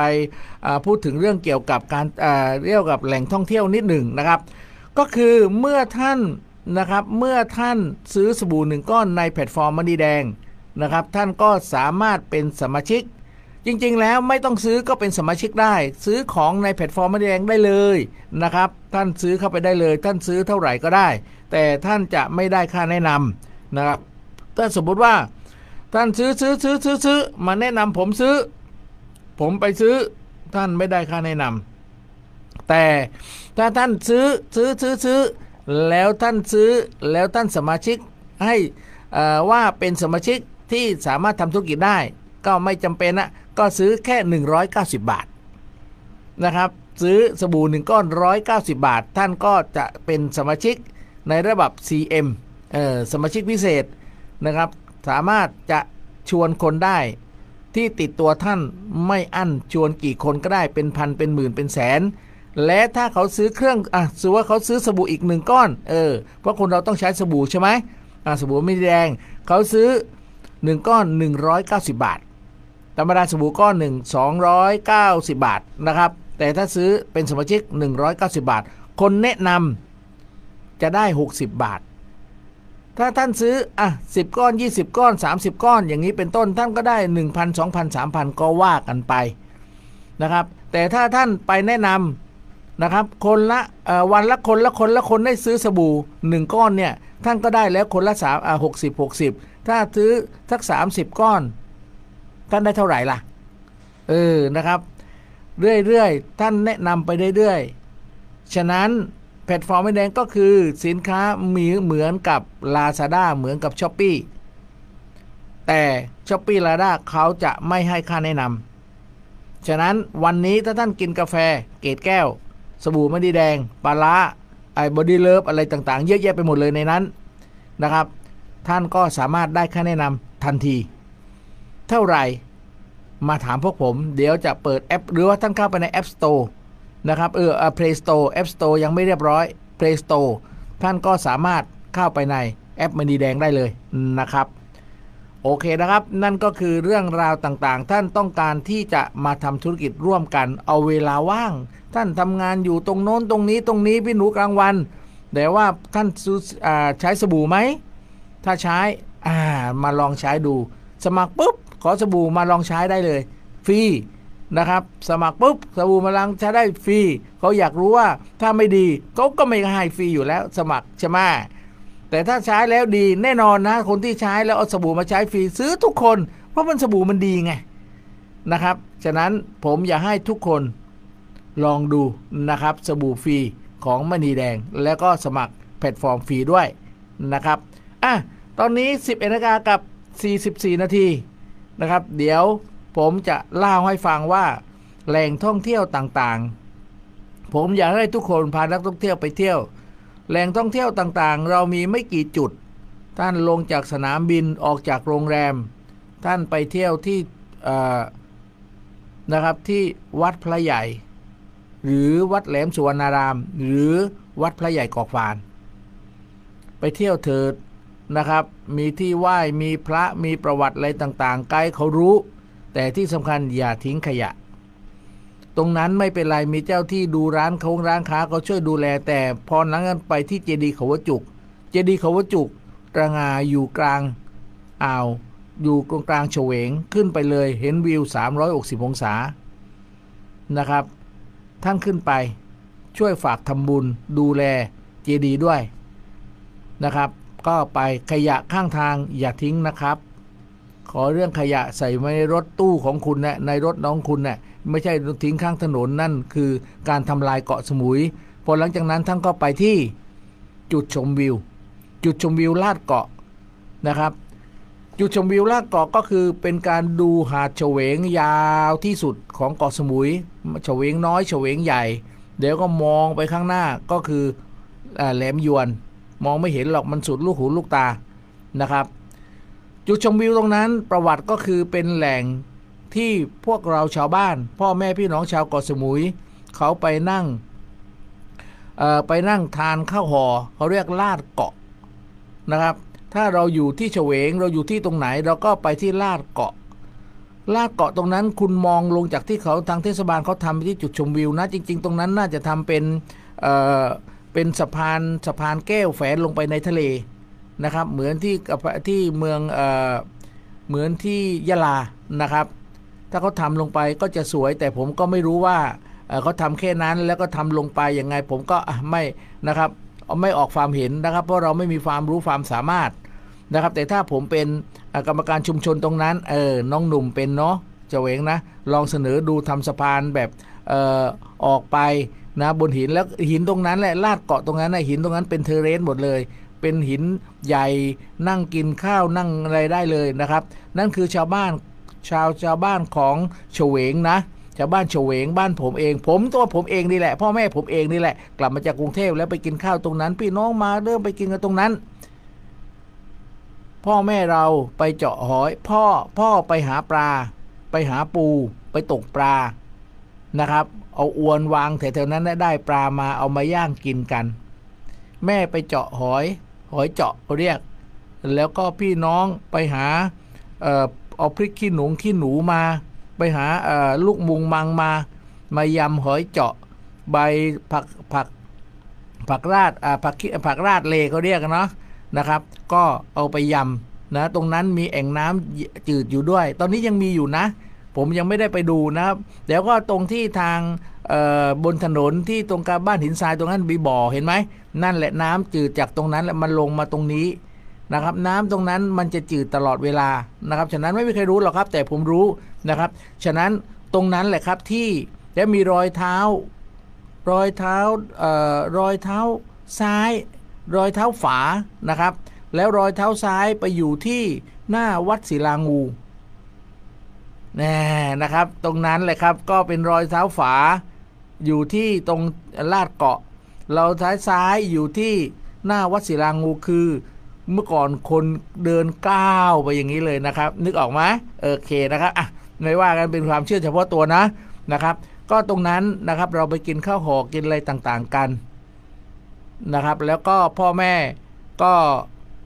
พูดถึงเรื่องเกี่ยวกับการเอ่อเรียกกับแหล่งท่องเที่ยวนิดหนึ่งนะครับ ก็คือเมื่อท่านนะครับเมื่อท่านซื้อสบู่หนึ่งก้อนในแพลตฟอร์มมณีแดงนะครับ ท่านก็สามารถเป็นสมาชิก จริงๆ แล้วไม่ต้องซื้อก็เป็นสมาชิกได้ ซื้อของในแพลตฟอร์มมณีแดงได้เลยนะครับ ท่านซื้อเข้าไปได้เลย ท่านซื้อเท่าไหร่ก็ได้ แต่ท่านจะไม่ได้ค่าแนะนำนะครับถ้าสมมติว่า ท่านซื้อซื้อซื้อซื้อซื้อมาแนะนำผมซื้อ ผมไปซื้อ ท่านไม่ได้ค่าแนะนำแต่ถ้าท่านซื้อซื้อซื้อซื้อแล้วท่านซื้อแล้วท่านสมาชิกให้อ่อว่าเป็นสมาชิกที่สามารถทำธุรกิจได้ ก็ไม่จำเป็นนะก็ซื้อแค่ 190 บาทนะครับซื้อสบู่หนึ่งก้อน 190 บาท ท่านก็จะเป็นสมาชิกในระดับ CM เอ่อสมาชิกพิเศษนะครับ สามารถจะชวนคนได้ที่ติดตัวท่านไม่อั้นชวนกี่คนก็ได้เป็นพันเป็นหมื่นเป็นแสน และถ้าเขาซื้อเครื่องอะสมมติว่าเขาซื้อสบู่อีกหนึ่งก้อนเออเพราะคนเราต้องใช้สบู่ใช่ไหมอะสบู่ไม่แดง เขาซื้อ 1 ก้อน 190 บาท ธรรมดาสบู่ก้อนหนึ่ง290 บาทนะครับ แต่ถ้าซื้อเป็นสมาชิก 190 บาท คนแนะนำจะได้ 60 บาท ถ้าท่านซื้ออะ10ก้อน 20 ก้อน 30 ก้อน อย่างนี้เป็นต้นท่านก็ได้ 1,000 2,000 3,000 ก็ว่ากันไปนะครับ แต่ถ้าท่านไปแนะนำนะครับ คนละวันละคนละคนละคนได้ซื้อสบู่ 1 ก้อนเนี่ย ท่านก็ได้แล้วคนละ3อะ60 60 ถ้าซื้อสัก 30 ก้อน ท่านได้เท่าไหร่ล่ะ เออนะครับ เรื่อยๆ ท่านแนะนำไปเรื่อยๆ ฉะนั้น แพลตฟอร์มมณีแดงก็คือสินค้ามีเหมือนกับ Lazada เหมือนกับ Shopee แต่ Shopee Lazada เขาจะไม่ให้ค่าแนะนำฉะนั้นวันนี้ถ้าท่านกินกาแฟเกรดแก้ว สบู่มณีแดงปลาร้าไอ้ body love อะไรต่างๆ เยอะแยะไปหมดเลยในนั้นนะครับ ท่านก็สามารถได้ค่าแนะนำทันที เท่าไหร่มาถามพวกผม เดี๋ยวจะเปิดแอป หรือว่าท่านเข้าไปใน App Store นะครับเออเอ่อ Play Store App Store ยังไม่เรียบร้อย Play Store ท่านก็สามารถเข้าไปในแอปมณีแดงได้เลยนะครับ โอเคนะครับ นั่นก็คือเรื่องราวต่างๆ ท่านต้องการที่จะมาทำธุรกิจร่วมกัน เอาเวลาว่าง ท่านทำงานอยู่ตรงโน้นตรงนี้ตรงนี้พี่หนูกลางวัน แต่ว่าท่านใช้สบู่ไหม ถ้าใช้ามาลองใช้ดู สมัครปุ๊บขอสบู่มาลองใช้ได้เลย ฟรี นะครับ สมัครปุ๊บสบู่มาลองใช้ได้ฟรีเขาอยากรู้ว่าถ้าไม่ดีเขาก็ไม่ให้ฟรีอยู่แล้ว สมัครใช่ไหมแต่ถ้าใช้แล้วดีแน่นอนนะ คนที่ใช้แล้วเอาสบู่มาใช้ฟรีซื้อทุกคน เพราะมันสบู่มันดีไงนะครับ ฉะนั้นผมอยากให้ทุกคนลองดูนะครับ สบู่ฟรีของมณีแดง แล้วก็สมัครแพลตฟอร์มฟรีด้วยนะครับอะตอนนี้10นาฬิกากับ 44 นาทีนะครับ เดี๋ยว ผมจะเล่าให้ฟังว่าแหล่งท่องเที่ยวต่างๆ ผมอยากให้ทุกคนพานักท่องเที่ยวไปเที่ยว แหล่งท่องเที่ยวต่างๆ เรามีไม่กี่จุด ท่านลงจากสนามบินออกจากโรงแรม ท่านไปเที่ยวที่นะครับที่วัดพระใหญ่ หรือวัดแหลมสุวรรณาราม หรือวัดพระใหญ่กอกฟาน ไปเที่ยวเถิดนะครับ มีที่ไหว้มีพระมีประวัติอะไรต่างๆไกด์เขารู้ แต่ที่สำคัญอย่าทิ้งขยะ ตรงนั้นไม่เป็นไรมีเจ้าที่ดูร้านเขาร้านค้าเขาช่วยดูแล แต่พอหลังนั้นไปที่เจดีย์เขาวจุก เจดีย์เขาวจุกตระงาอยู่กลางอ่าวอยู่ตรงกลางเฉวงขึ้นไปเลยเห็นวิว 360 องศานะครับ ท่านขึ้นไปช่วยฝากทำบุญดูแลเจดีย์ด้วยนะครับ ก็ไปขยะข้างทางอย่าทิ้งนะครับ อเรื่องขยะใส่ไว้ในรถตู้ของคุณนะในรถน้องคุณนะ่ไม่ใช่ทิ้งข้างถนนนั่นคือการทำลายเกาะสมุย พอหลังจากนั้นท่านก็ไปที่จุดชมวิว จุดชมวิวลาดเกาะนะครับ จุดชมวิวลาดเกาะก็คือเป็นการดูหาดเฉวงยาวที่สุดของเกาะสมุยเฉวงน้อยเฉวงใหญ่ เดี๋ยวก็มองไปข้างหน้าก็คือแหลมยวน มองไม่เห็นหรอกมันสุดลูกหูลูกตานะครับ จุดชมวิวตรงนั้นประวัติก็คือเป็นแหล่งที่พวกเราชาวบ้าน พ่อแม่พี่น้องชาวเกาะสมุย เขาไปนั่งไปนั่งทานข้าวห่อเขาเรียกลาดเกาะนะครับ ถ้าเราอยู่ที่เฉวงเราอยู่ที่ตรงไหนเราก็ไปที่ลาดเกาะลาดเกาะตรงนั้นคุณมองลงจากที่เขาทางเทศบาลเขาทำที่จุดชมวิวนะจริง ๆ ตรงนั้นน่าจะทำเป็นเเป็นสะพานสะพานแก้วแฝงลงไปในทะเล นะครับ เหมือนที่ที่เมืองเอ่อเหมือนที่ยะลานะครับ ถ้าเขาทำลงไปก็จะสวย แต่ผมก็ไม่รู้ว่าเขาทำแค่นั้นแล้วก็ทำลงไปยังไง ผมก็ไม่นะครับไม่ออกความเห็นนะครับ เพราะเราไม่มีความรู้ความสามารถนะครับ แต่ถ้าผมเป็นกรรมการชุมชนตรงนั้นเออน้องหนุ่มเป็นเนาะเจะเวงนะ ลองเสนอดูทำสะพานแบบเออออกไปนะบนหินแล้วหินตรงนั้นแหละลาดเกาะตรงนั้นนะหินตรงนั้นเป็นเทเรนหมดเลย เป็นหินใหญ่นั่งกินข้าวนั่งอะไรได้เลยนะครับ นั่นคือชาวบ้านชาวชาวบ้านของเฉวงนะชาวบ้านเฉวงบ้านผมเอง ผมตัวผมเองนี่แหละ พ่อแม่ผมเองนี่แหละ กลับมาจากกรุงเทพแล้วไปกินข้าวตรงนั้น พี่น้องมาเริ่มไปกินกันตรงนั้น พ่อแม่เราไปเจาะหอย พ่อพ่อไปหาปลา ไปหาปู ไปตกปลานะครับ เอาอวนวางแถวๆนั้นได้ปลามาเอามาย่างกินกัน แม่ไปเจาะหอย หอยเจาะเขาเรียก แล้วก็พี่น้องไปหาเอาพริกขี้หนูขี้หนูมา ไปหาลูกมุงมังมา มายำหอยเจาะใบผักผักผักราดผักผักราดเลเขาเรียกเนาะนะครับ ก็เอาไปยำนะ ตรงนั้นมีแอ่งน้ำจืดอยู่ด้วย ตอนนี้ยังมีอยู่นะ ผมยังไม่ได้ไปดูนะครับเดี๋ยวก็ตรงที่ทางบนถนนที่ตรงกลางบ้านหินทรายตรงนั้นมีบ่อเห็นไหม นั่นแหละน้ำจืดจากตรงนั้นแล้วมันลงมาตรงนี้นะครับ น้ำตรงนั้นมันจะจืดตลอดเวลานะครับ ฉะนั้นไม่มีใครรู้หรอกครับ แต่ผมรู้นะครับ ฉะนั้นตรงนั้นแหละครับที่จะมีรอยเท้า รอยเท้าเอ่อรอยเท้าซ้าย รอยเท้าฝานะครับ แล้วรอยเท้าซ้ายไปอยู่ที่หน้าวัดศิลางูแน่นะครับ ตรงนั้นแหละครับก็เป็นรอยเท้าฝาอยู่ที่ตรงลาดเกาะ เราท้ายซ้ายอยู่ที่หน้าวัดศิลางูคือ เมื่อก่อนคนเดินก้าวไปอย่างนี้เลยนะครับ นึกออกไหมโอเคนะครับอะไม่ว่ากันเป็นความเชื่อเฉพาะตัวนะนะครับ ก็ตรงนั้นนะครับเราไปกินข้าวห่อกินอะไรต่างๆกันนะครับ แล้วก็พ่อแม่ก็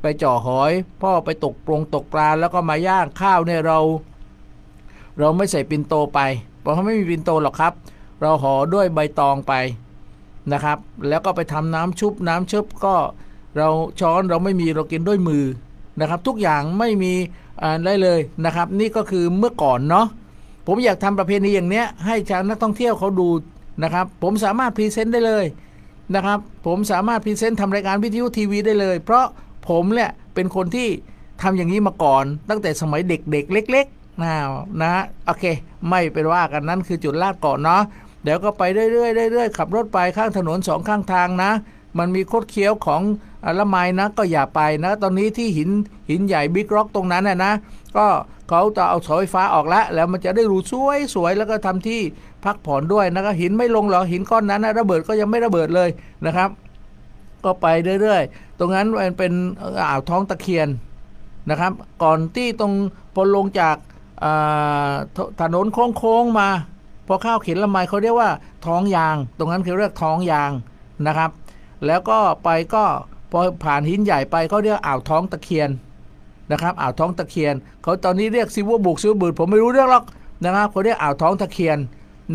ไปจ่อหอย พ่อไปตกปรงตกปลาแล้วก็มาย่างข้าวเนี่ยเรา เราไม่ใส่ปินโตไปเพราะเขาไม่มีปินโตหรอกครับ เราห่อด้วยใบตองไป นะครับ แล้วก็ไปทำน้ำชุบน้ำชุบก็เราช้อนเราไม่มีเรากินด้วยมือนะครับ ทุกอย่างไม่มีได้เลยนะครับ นี่ก็คือเมื่อก่อนเนาะผมอยากทำประเพณีอย่างเนี้ยให้ชาวนักท่องเที่ยวเขาดูนะครับ ผมสามารถพรีเซนต์ได้เลยนะครับ ผมสามารถ present ทำรายการวิทยุทีวีได้เลย เพราะผมเนี่ยเป็นคนที่ทำอย่างนี้มาก่อน ตั้งแต่สมัยเด็กๆเล็กๆนะนะโอเค ไม่เป็นว่ากันนั้นคือจุดลาดก่อนเนาะ เดี๋ยวก็ไปเรื่อยๆเรื่อยๆขับรถไปข้างถนนสองข้างทางนะ มันมีคดเคี้ยวของละไมนะก็อย่าไปนะ ตอนนี้ที่หินหินใหญ่ Big Rock ตรงนั้นนะนะ ก็เขาจะเอาเสาไฟฟ้าออกแล้วแล้วมันจะได้วิวสวยสวยแล้วก็ทำที่พักผ่อนด้วยนะครับหินไม่ลงหรอหินก้อนนั้นนะระเบิดก็ยังไม่ระเบิดเลยนะครับ ก็ไปเรื่อยๆ ตรงนั้นมันเป็นอ่าวท้องตะเคียนนะครับ ก่อนที่ตรงพอลงจากถนนโค้งๆมา อข้าวเขียนละไมเขาเรียกว่าท้องยาง ตรงนั้นเขาเรียกท้องยางนะครับ แล้วก็ไปก็พอผ่านหินใหญ่ไปเขาเรียกอ่าวท้องตะเคียนนะครับอ่าวท้องตะเคียนเขาตอนนี้เรียกซิวบุกซิวบืดผมไม่รู้เรื่องหรอกนะครับเขาเรียกอ่าวท้องตะเคียน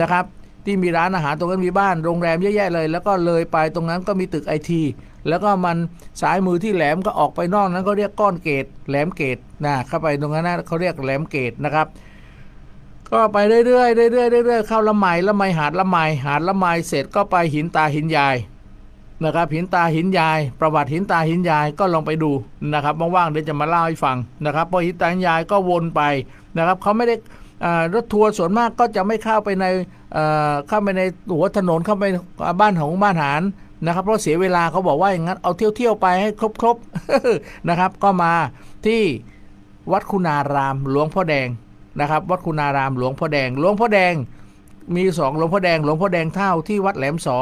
นะครับ ที่มีร้านอาหารตรงนั้นมีบ้านโรงแรมเยอะแยะเลย แล้วก็เลยไปตรงนั้นก็มีตึกไอทีแล้วก็มันสายมือที่แหลมก็ออกไปนอกนั้นก็เรียกก้อนเกตแหลมเกตนะเข้าไปตรงนั้นนะเขาเรียกแหลมเกตนะครับ ก็ไปเรื่อยๆเรื่อยๆเรื่อยๆเข้าละไมละไมหาดละไมหาดละไมเสร็จก็ไปหินตาหินยายนะครับหินตาหินยาย ประวัติหินตาหินยายก็ลองไปดูนะครับว่างๆเดี๋ยวจะมาเล่าให้ฟังนะครับพอหินตาหินยายก็วนไปนะครับเขาไม่ได้อ่ารถทัวร์ส่วนมากก็จะไม่เข้าไปในเอ่อเข้าไปในหัวถนนเข้าไปบ้านของบ้านหารนะครับ เพราะเสียเวลาเขาบอกว่าอย่างนั้นเอาเที่ยวๆไปให้ครบๆนะครับ ก็มาที่วัดคุณารามหลวงพ่อแดง นะครับ วัดคุณารามหลวงพ่อแดง หลวงพ่อแดงมีสองหลวงพ่อแดง หลวงพ่อแดงเท่าที่วัดแหลมสอ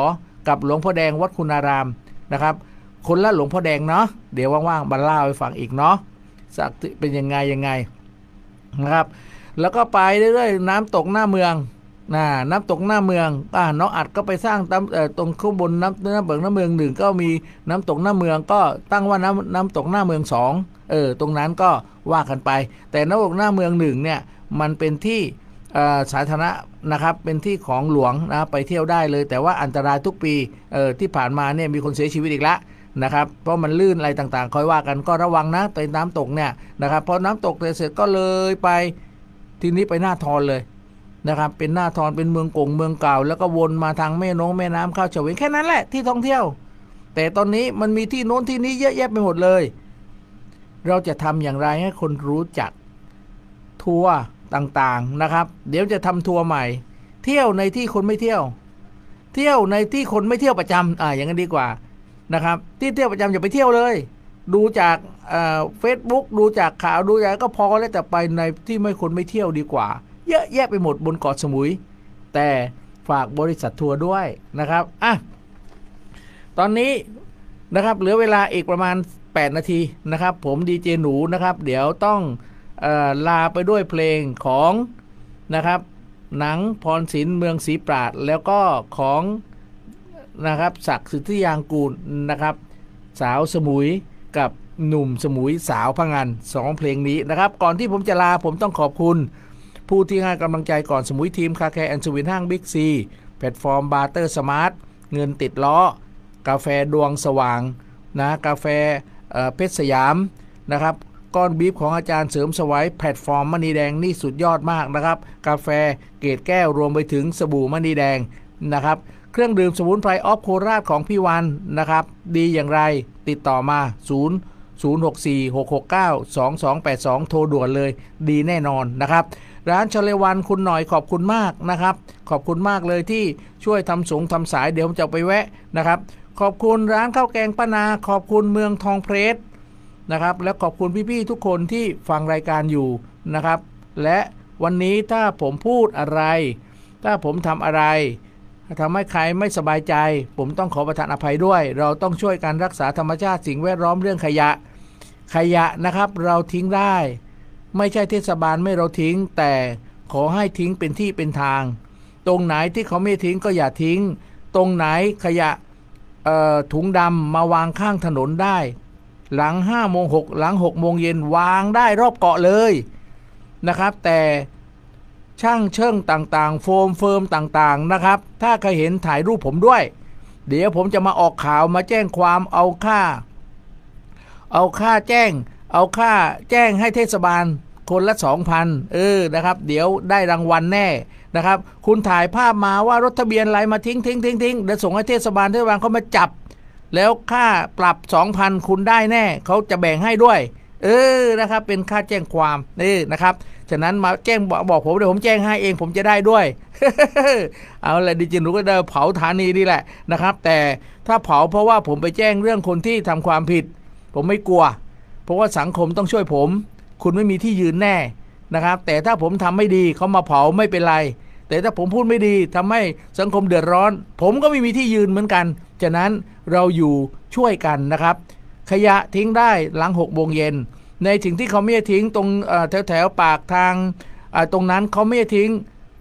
กับหลวงพ่อแดงวัดคุณารามนะครับ คนละหลวงพ่อแดงเนาะเดี๋ยวว่างๆมาเล่าให้ฟังอีกเนาะสักเป็นยังไงยังไงนะครับ แล้วก็ไปเรื่อยๆน้ำตกหน้าเมืองนะน้ำตกหน้าเมืองอ่าน้องอัดก็ไปสร้างตามตรงข้างบนน้ำน้ำเบิกน้ำเมืองหนึ่งก็มีน้ำตกหน้าเมืองก็ตั้งว่าน้ำน้ำตกหน้าเมืองสองเออตรงนั้นก็ว่ากันไป แต่น้ำตกหน้าเมืองหนึ่งเนี่ยมันเป็นที่สาธารณะนะครับเป็นที่ของหลวงนะไปเที่ยวได้เลย แต่ว่าอันตรายทุกปีที่ผ่านมาเนี่ยมีคนเสียชีวิตอีกแล้วนะครับเพราะมันลื่นอะไรต่างๆคอยว่ากันก็ระวังนะไปน้ำตกเนี่ยนะครับพอน้ำตกเสร็จก็เลยไปทีนี้ไปหน้าทอนเลยนะครับเป็นหน้าทอนเป็นเมืองกงเมืองเก่า แล้วก็วนมาทางแม่น้องแม่น้ำเข้าเฉวงแค่นั้นแหละที่ท่องเที่ยว แต่ตอนนี้มันมีที่โน้นที่นี้เยอะแยะไปหมดเลย เราจะทำอย่างไรให้คนรู้จักทัวร์ ต่างๆนะครับ เดี๋ยวจะทำทัวร์ใหม่ เที่ยวในที่คนไม่เที่ยว เที่ยวในที่คนไม่เที่ยวประจำอ่าอย่างนั้นดีกว่านะครับ ที่เที่ยวประจำอย่าไปเที่ยวเลย ดูจากเฟซบุ๊กดูจากข่าวดูจากก็พอแล้วแต่ไปในที่ไม่คนไม่เที่ยวดีกว่า เยอะแยะไปหมดบนเกาะสมุย แต่ฝากบริษัททัวร์ด้วยนะครับอะตอนนี้นะครับเหลือเวลาอีกประมาณ 8 นาทีนะครับ ผมดีเจหนูนะครับ เดี๋ยวต้อง ลาไปด้วยเพลงของนะครับ หนังพรศิลป์เมืองศรีปราดแล้วก็ของนะครับศักดิ์สิทธิยางกูลนะครับ สาวสมุยกับหนุ่มสมุยสาวพังงานสองเพลงนี้นะครับ ก่อนที่ผมจะลาผมต้องขอบคุณ ผู้ที่ให้กำลังใจก่อนสมุยทีมคาแคร์แอนสวินห้างบิ๊กซีแพลตฟอร์มบาร์เตอร์สมาร์ทเงินติดล้อ กาแฟดวงสว่างนะกาแฟเเพชรสยามนะครับ ก้อนบีฟของอาจารย์เสริมสวัยแพลตฟอร์มมณีแดงนี่สุดยอดมากนะครับ กาแฟเกรดแก้วรวมไปถึงสบู่มณีแดงนะครับ เครื่องดื่มสมุนไพรออฟโคราชของพี่วันนะครับ ดีอย่างไรติดต่อมา 0 064-669-2282 โทรด่วนเลย ดีแน่นอนนะครับ ร้านชเลวันคุณหน่อยขอบคุณมากนะครับ ขอบคุณมากเลยที่ช่วยทำสงทำสายเดี๋ยวผมจะไปแวะนะครับ ขอบคุณร้านข้าวแกงป้านา ขอบคุณเมืองทองเพรส นะครับ และขอบคุณพี่ๆทุกคนที่ฟังรายการอยู่นะครับ และวันนี้ถ้าผมพูดอะไร ถ้าผมทำอะไรทำให้ใครไม่สบายใจ ผมต้องขอประทานอภัยด้วย เราต้องช่วยการรักษาธรรมชาติสิ่งแวดล้อมเรื่องขยะ ขยะนะครับเราทิ้งได้ ไม่ใช่เทศบาลไม่เราทิ้ง แต่ขอให้ทิ้งเป็นที่เป็นทาง ตรงไหนที่เขาไม่ทิ้งก็อย่าทิ้ง ตรงไหนขยะถุงดำมาวางข้างถนนได้ หลัง5โมง6หลัง6โมงเย็นวางได้รอบเกาะเลยนะครับ แต่ช่างเชิงต่างๆ โฟมเฟิร์มต่างๆนะครับ ถ้าใครเห็นถ่ายรูปผมด้วย เดี๋ยวผมจะมาออกข่าวมาแจ้งความเอาค่า เอาค่าแจ้ง เอาค่าแจ้งให้เทศบาลคนละสองพันเออ นะครับ เดี๋ยวได้รางวัลแน่ นะครับ คุณถ่ายภาพมาว่ารถทะเบียนอะไรมาทิ้งทิ้งทิ้งทิ้งเดี๋ยวส่งให้เทศบาลเทศบาลเขามาจับ แล้วค่าปรับ 2,000 คุณได้แน่ เขาจะแบ่งให้ด้วย เออนะครับ เป็นค่าแจ้งความนี่นะครับ ฉะนั้นมาแจ้งบอกบอกผมเดี๋ยวผมแจ้งให้เองผมจะได้ด้วย เอาละดิจิหนูก็ได้เผาฐานีนี่แหละนะครับ แต่ถ้าเผาเพราะว่าผมไปแจ้งเรื่องคนที่ทำความผิด ผมไม่กลัว เพราะว่าสังคมต้องช่วยผม คุณไม่มีที่ยืนแน่นะครับ แต่ถ้าผมทำไม่ดีเขามาเผาไม่เป็นไร แต่ถ้าผมพูดไม่ดีทำให้สังคมเดือดร้อน ผมก็ไม่มีที่ยืนเหมือนกัน ฉะนั้นเราอยู่ช่วยกันนะครับ ขยะทิ้งได้หลังหกโมงเย็น ในสิ่งที่เขาไม่ทิ้งตรงแถวแถวๆปากทางตรงนั้นเขาไม่ทิ้ง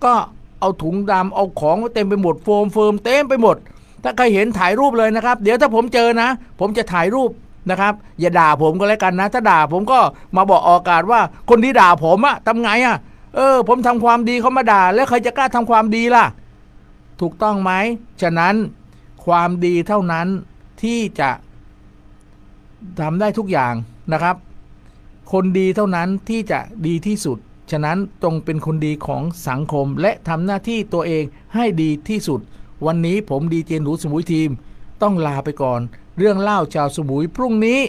ก็เอาถุงดำเอาของเต็มไปหมดโฟมเฟิร์มเต็มไปหมด ถ้าใครเห็นถ่ายรูปเลยนะครับ เดี๋ยวถ้าผมเจอนะ ผมจะถ่ายรูปนะครับอย่าด่าผมก็แล้วกันนะ ถ้าด่าผมก็มาบอกออกอากาศว่าคนที่ด่าผมอะทำไงอะ เออ ผมทำความดีเขามาด่า แล้วใครจะกล้าทำความดีล่ะ ถูกต้องไหมฉะนั้นความดีเท่านั้นที่จะทำได้ทุกอย่างนะครับ คนดีเท่านั้นที่จะดีที่สุด ฉะนั้นจงเป็นคนดีของสังคมและทำหน้าที่ตัวเองให้ดีที่สุด วันนี้ผมดีเจหนูสมุยทีม ต้องลาไปก่อน เรื่องเล่าชาวสมุยพรุ่งนี้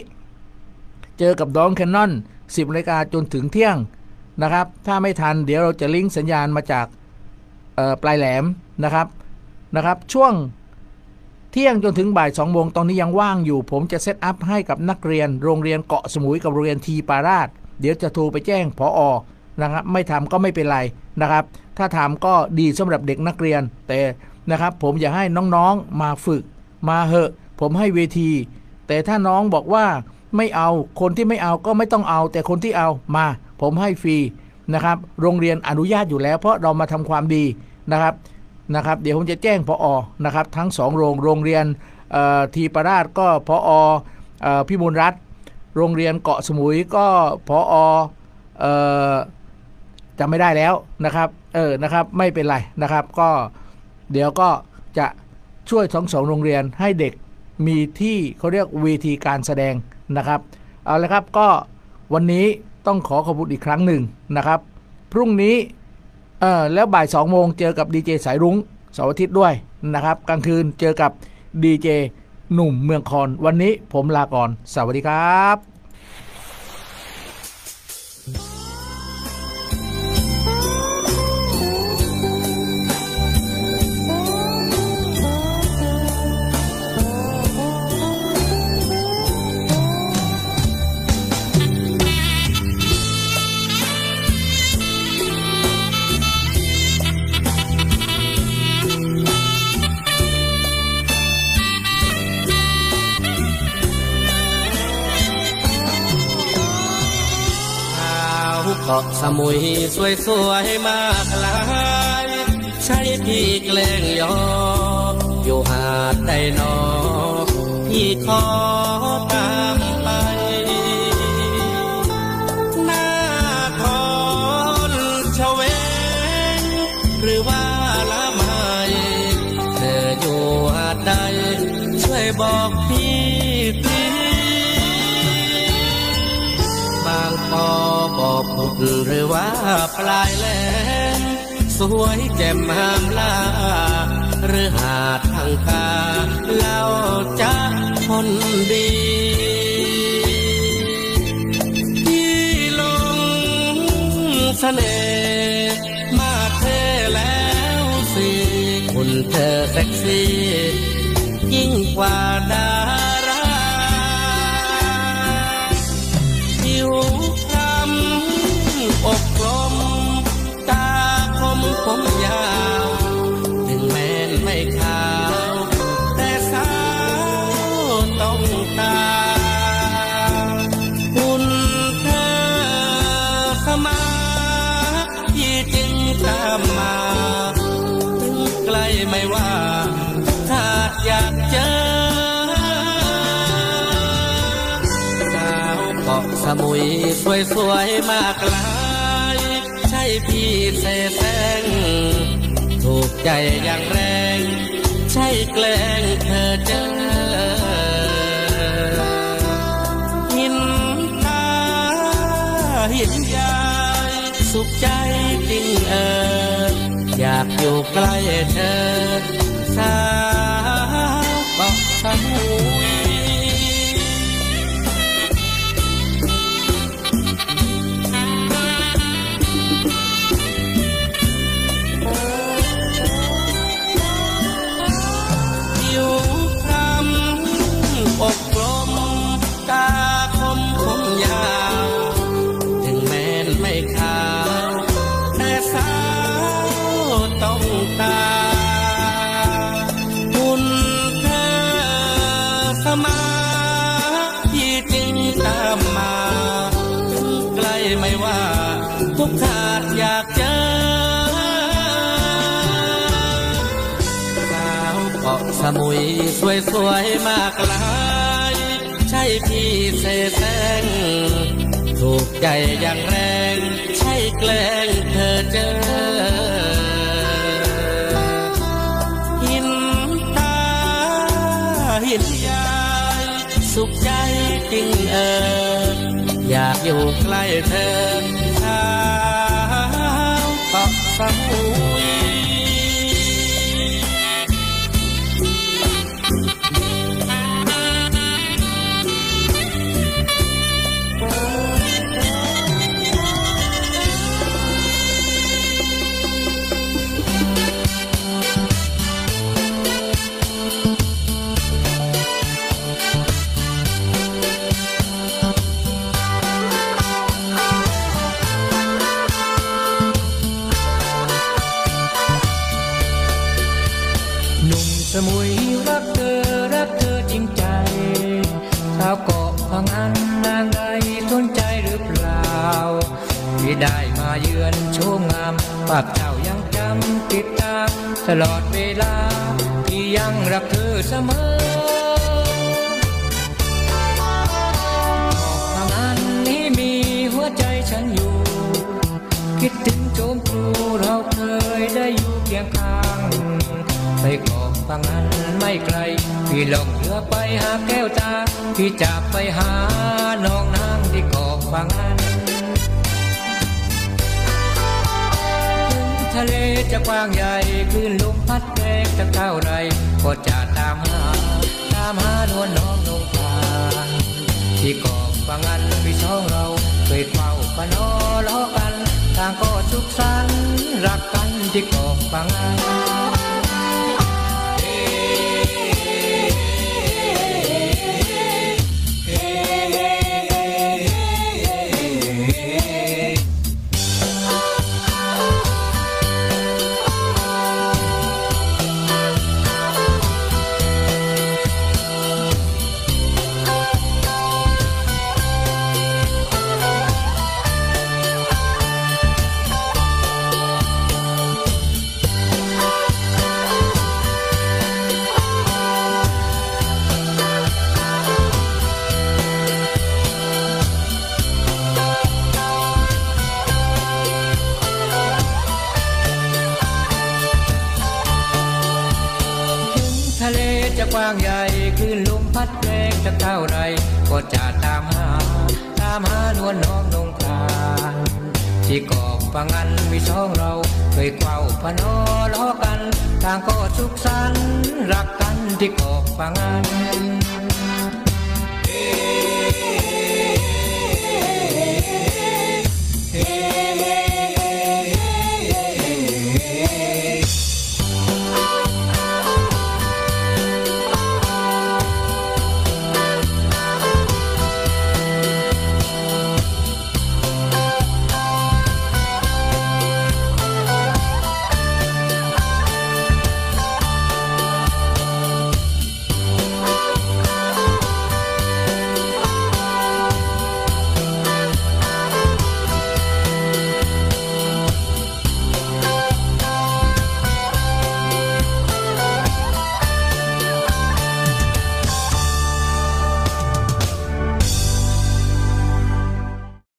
เจอกับดองแคนนอน 10นาฬิกาจนถึงเที่ยง นะครับ ถ้าไม่ทันเดี๋ยวเราจะลิงก์สัญญาณมาจากปลายแหลมนะครับนะครับ ช่วงเที่ยงจนถึงบ่าย2โมงตอนนี้ยังว่างอยู่ ผมจะ set up ให้กับนักเรียนโรงเรียนเกาะสมุยกับโรงเรียนทีปาราช เดี๋ยวจะโทรไปแจ้งพออนะครับไม่ทำก็ไม่เป็นไรนะครับ ถ้าทำก็ดีสำหรับเด็กนักเรียนแต่นะครับ ผมอยากให้น้องๆมาฝึก มาเหอะ ผมให้เวที แต่ถ้าน้องบอกว่าไม่เอาคนที่ไม่เอาก็ไม่ต้องเอา แต่คนที่เอามา ผมให้ฟรีนะครับโรงเรียนอนุญาตอยู่แล้ว เพราะเรามาทำความดีนะครับนะครับเดี๋ยวผมจะแจ้งพออนะครับทั้งสองโรงโรงเรียนทีปราชก็พออ่อพิบูลรัฐ โรงเรียนเกาะสมุยก็พอออจำไม่ได้แล้วนะครับเออนะครับไม่เป็นไรนะครับก็เดี๋ยวก็จะช่วยทั้งสองโรงเรียนให้เด็กมีที่เขาเรียกเวทีการแสดงนะครับเอาละครับก็วันนี้ ต้องขอขอบคุณอีกครั้งหนึ่งนะครับ พรุ่งนี้เออแล้วบ่าย2โมงเจอกับดีเจสายรุ้งเสาร์อาทิตย์ด้วยนะครับกลางคืนเจอกับดีเจหนุ่มเมืองคอนวันนี้ผมลาก่อน สวัสดีครับ มุยสวยสวยมากลาย ใช่พี่แกล้งยออยู่หาดใดนอพี่ขอตา หรือว่าปลายแหลมสวยแจ่มหามลาหรือหาดทางคาเล่าจะคนดีที่ลงเสน่ห์มาเทแล้วสิคุณเธอเซ็กซี่ยิ่งกว่าดา สมุยสวยสวยมากลาย ใช่พี่เสแสร้งถูกใจอย่างแรง ใช่แกล้งเธอเจอหินตาหินยายสุขใจจริงเออ อยากอยู่ใกล้เธอสาวเกาะสมุย ยสวยมากลาย ใช่พี่เสแสงถูกใจอย่างแรง ใช่แกล้งเธอเจอหินตาหินยาสุขใจจริงเอออยากอยู่ใกล้เธอ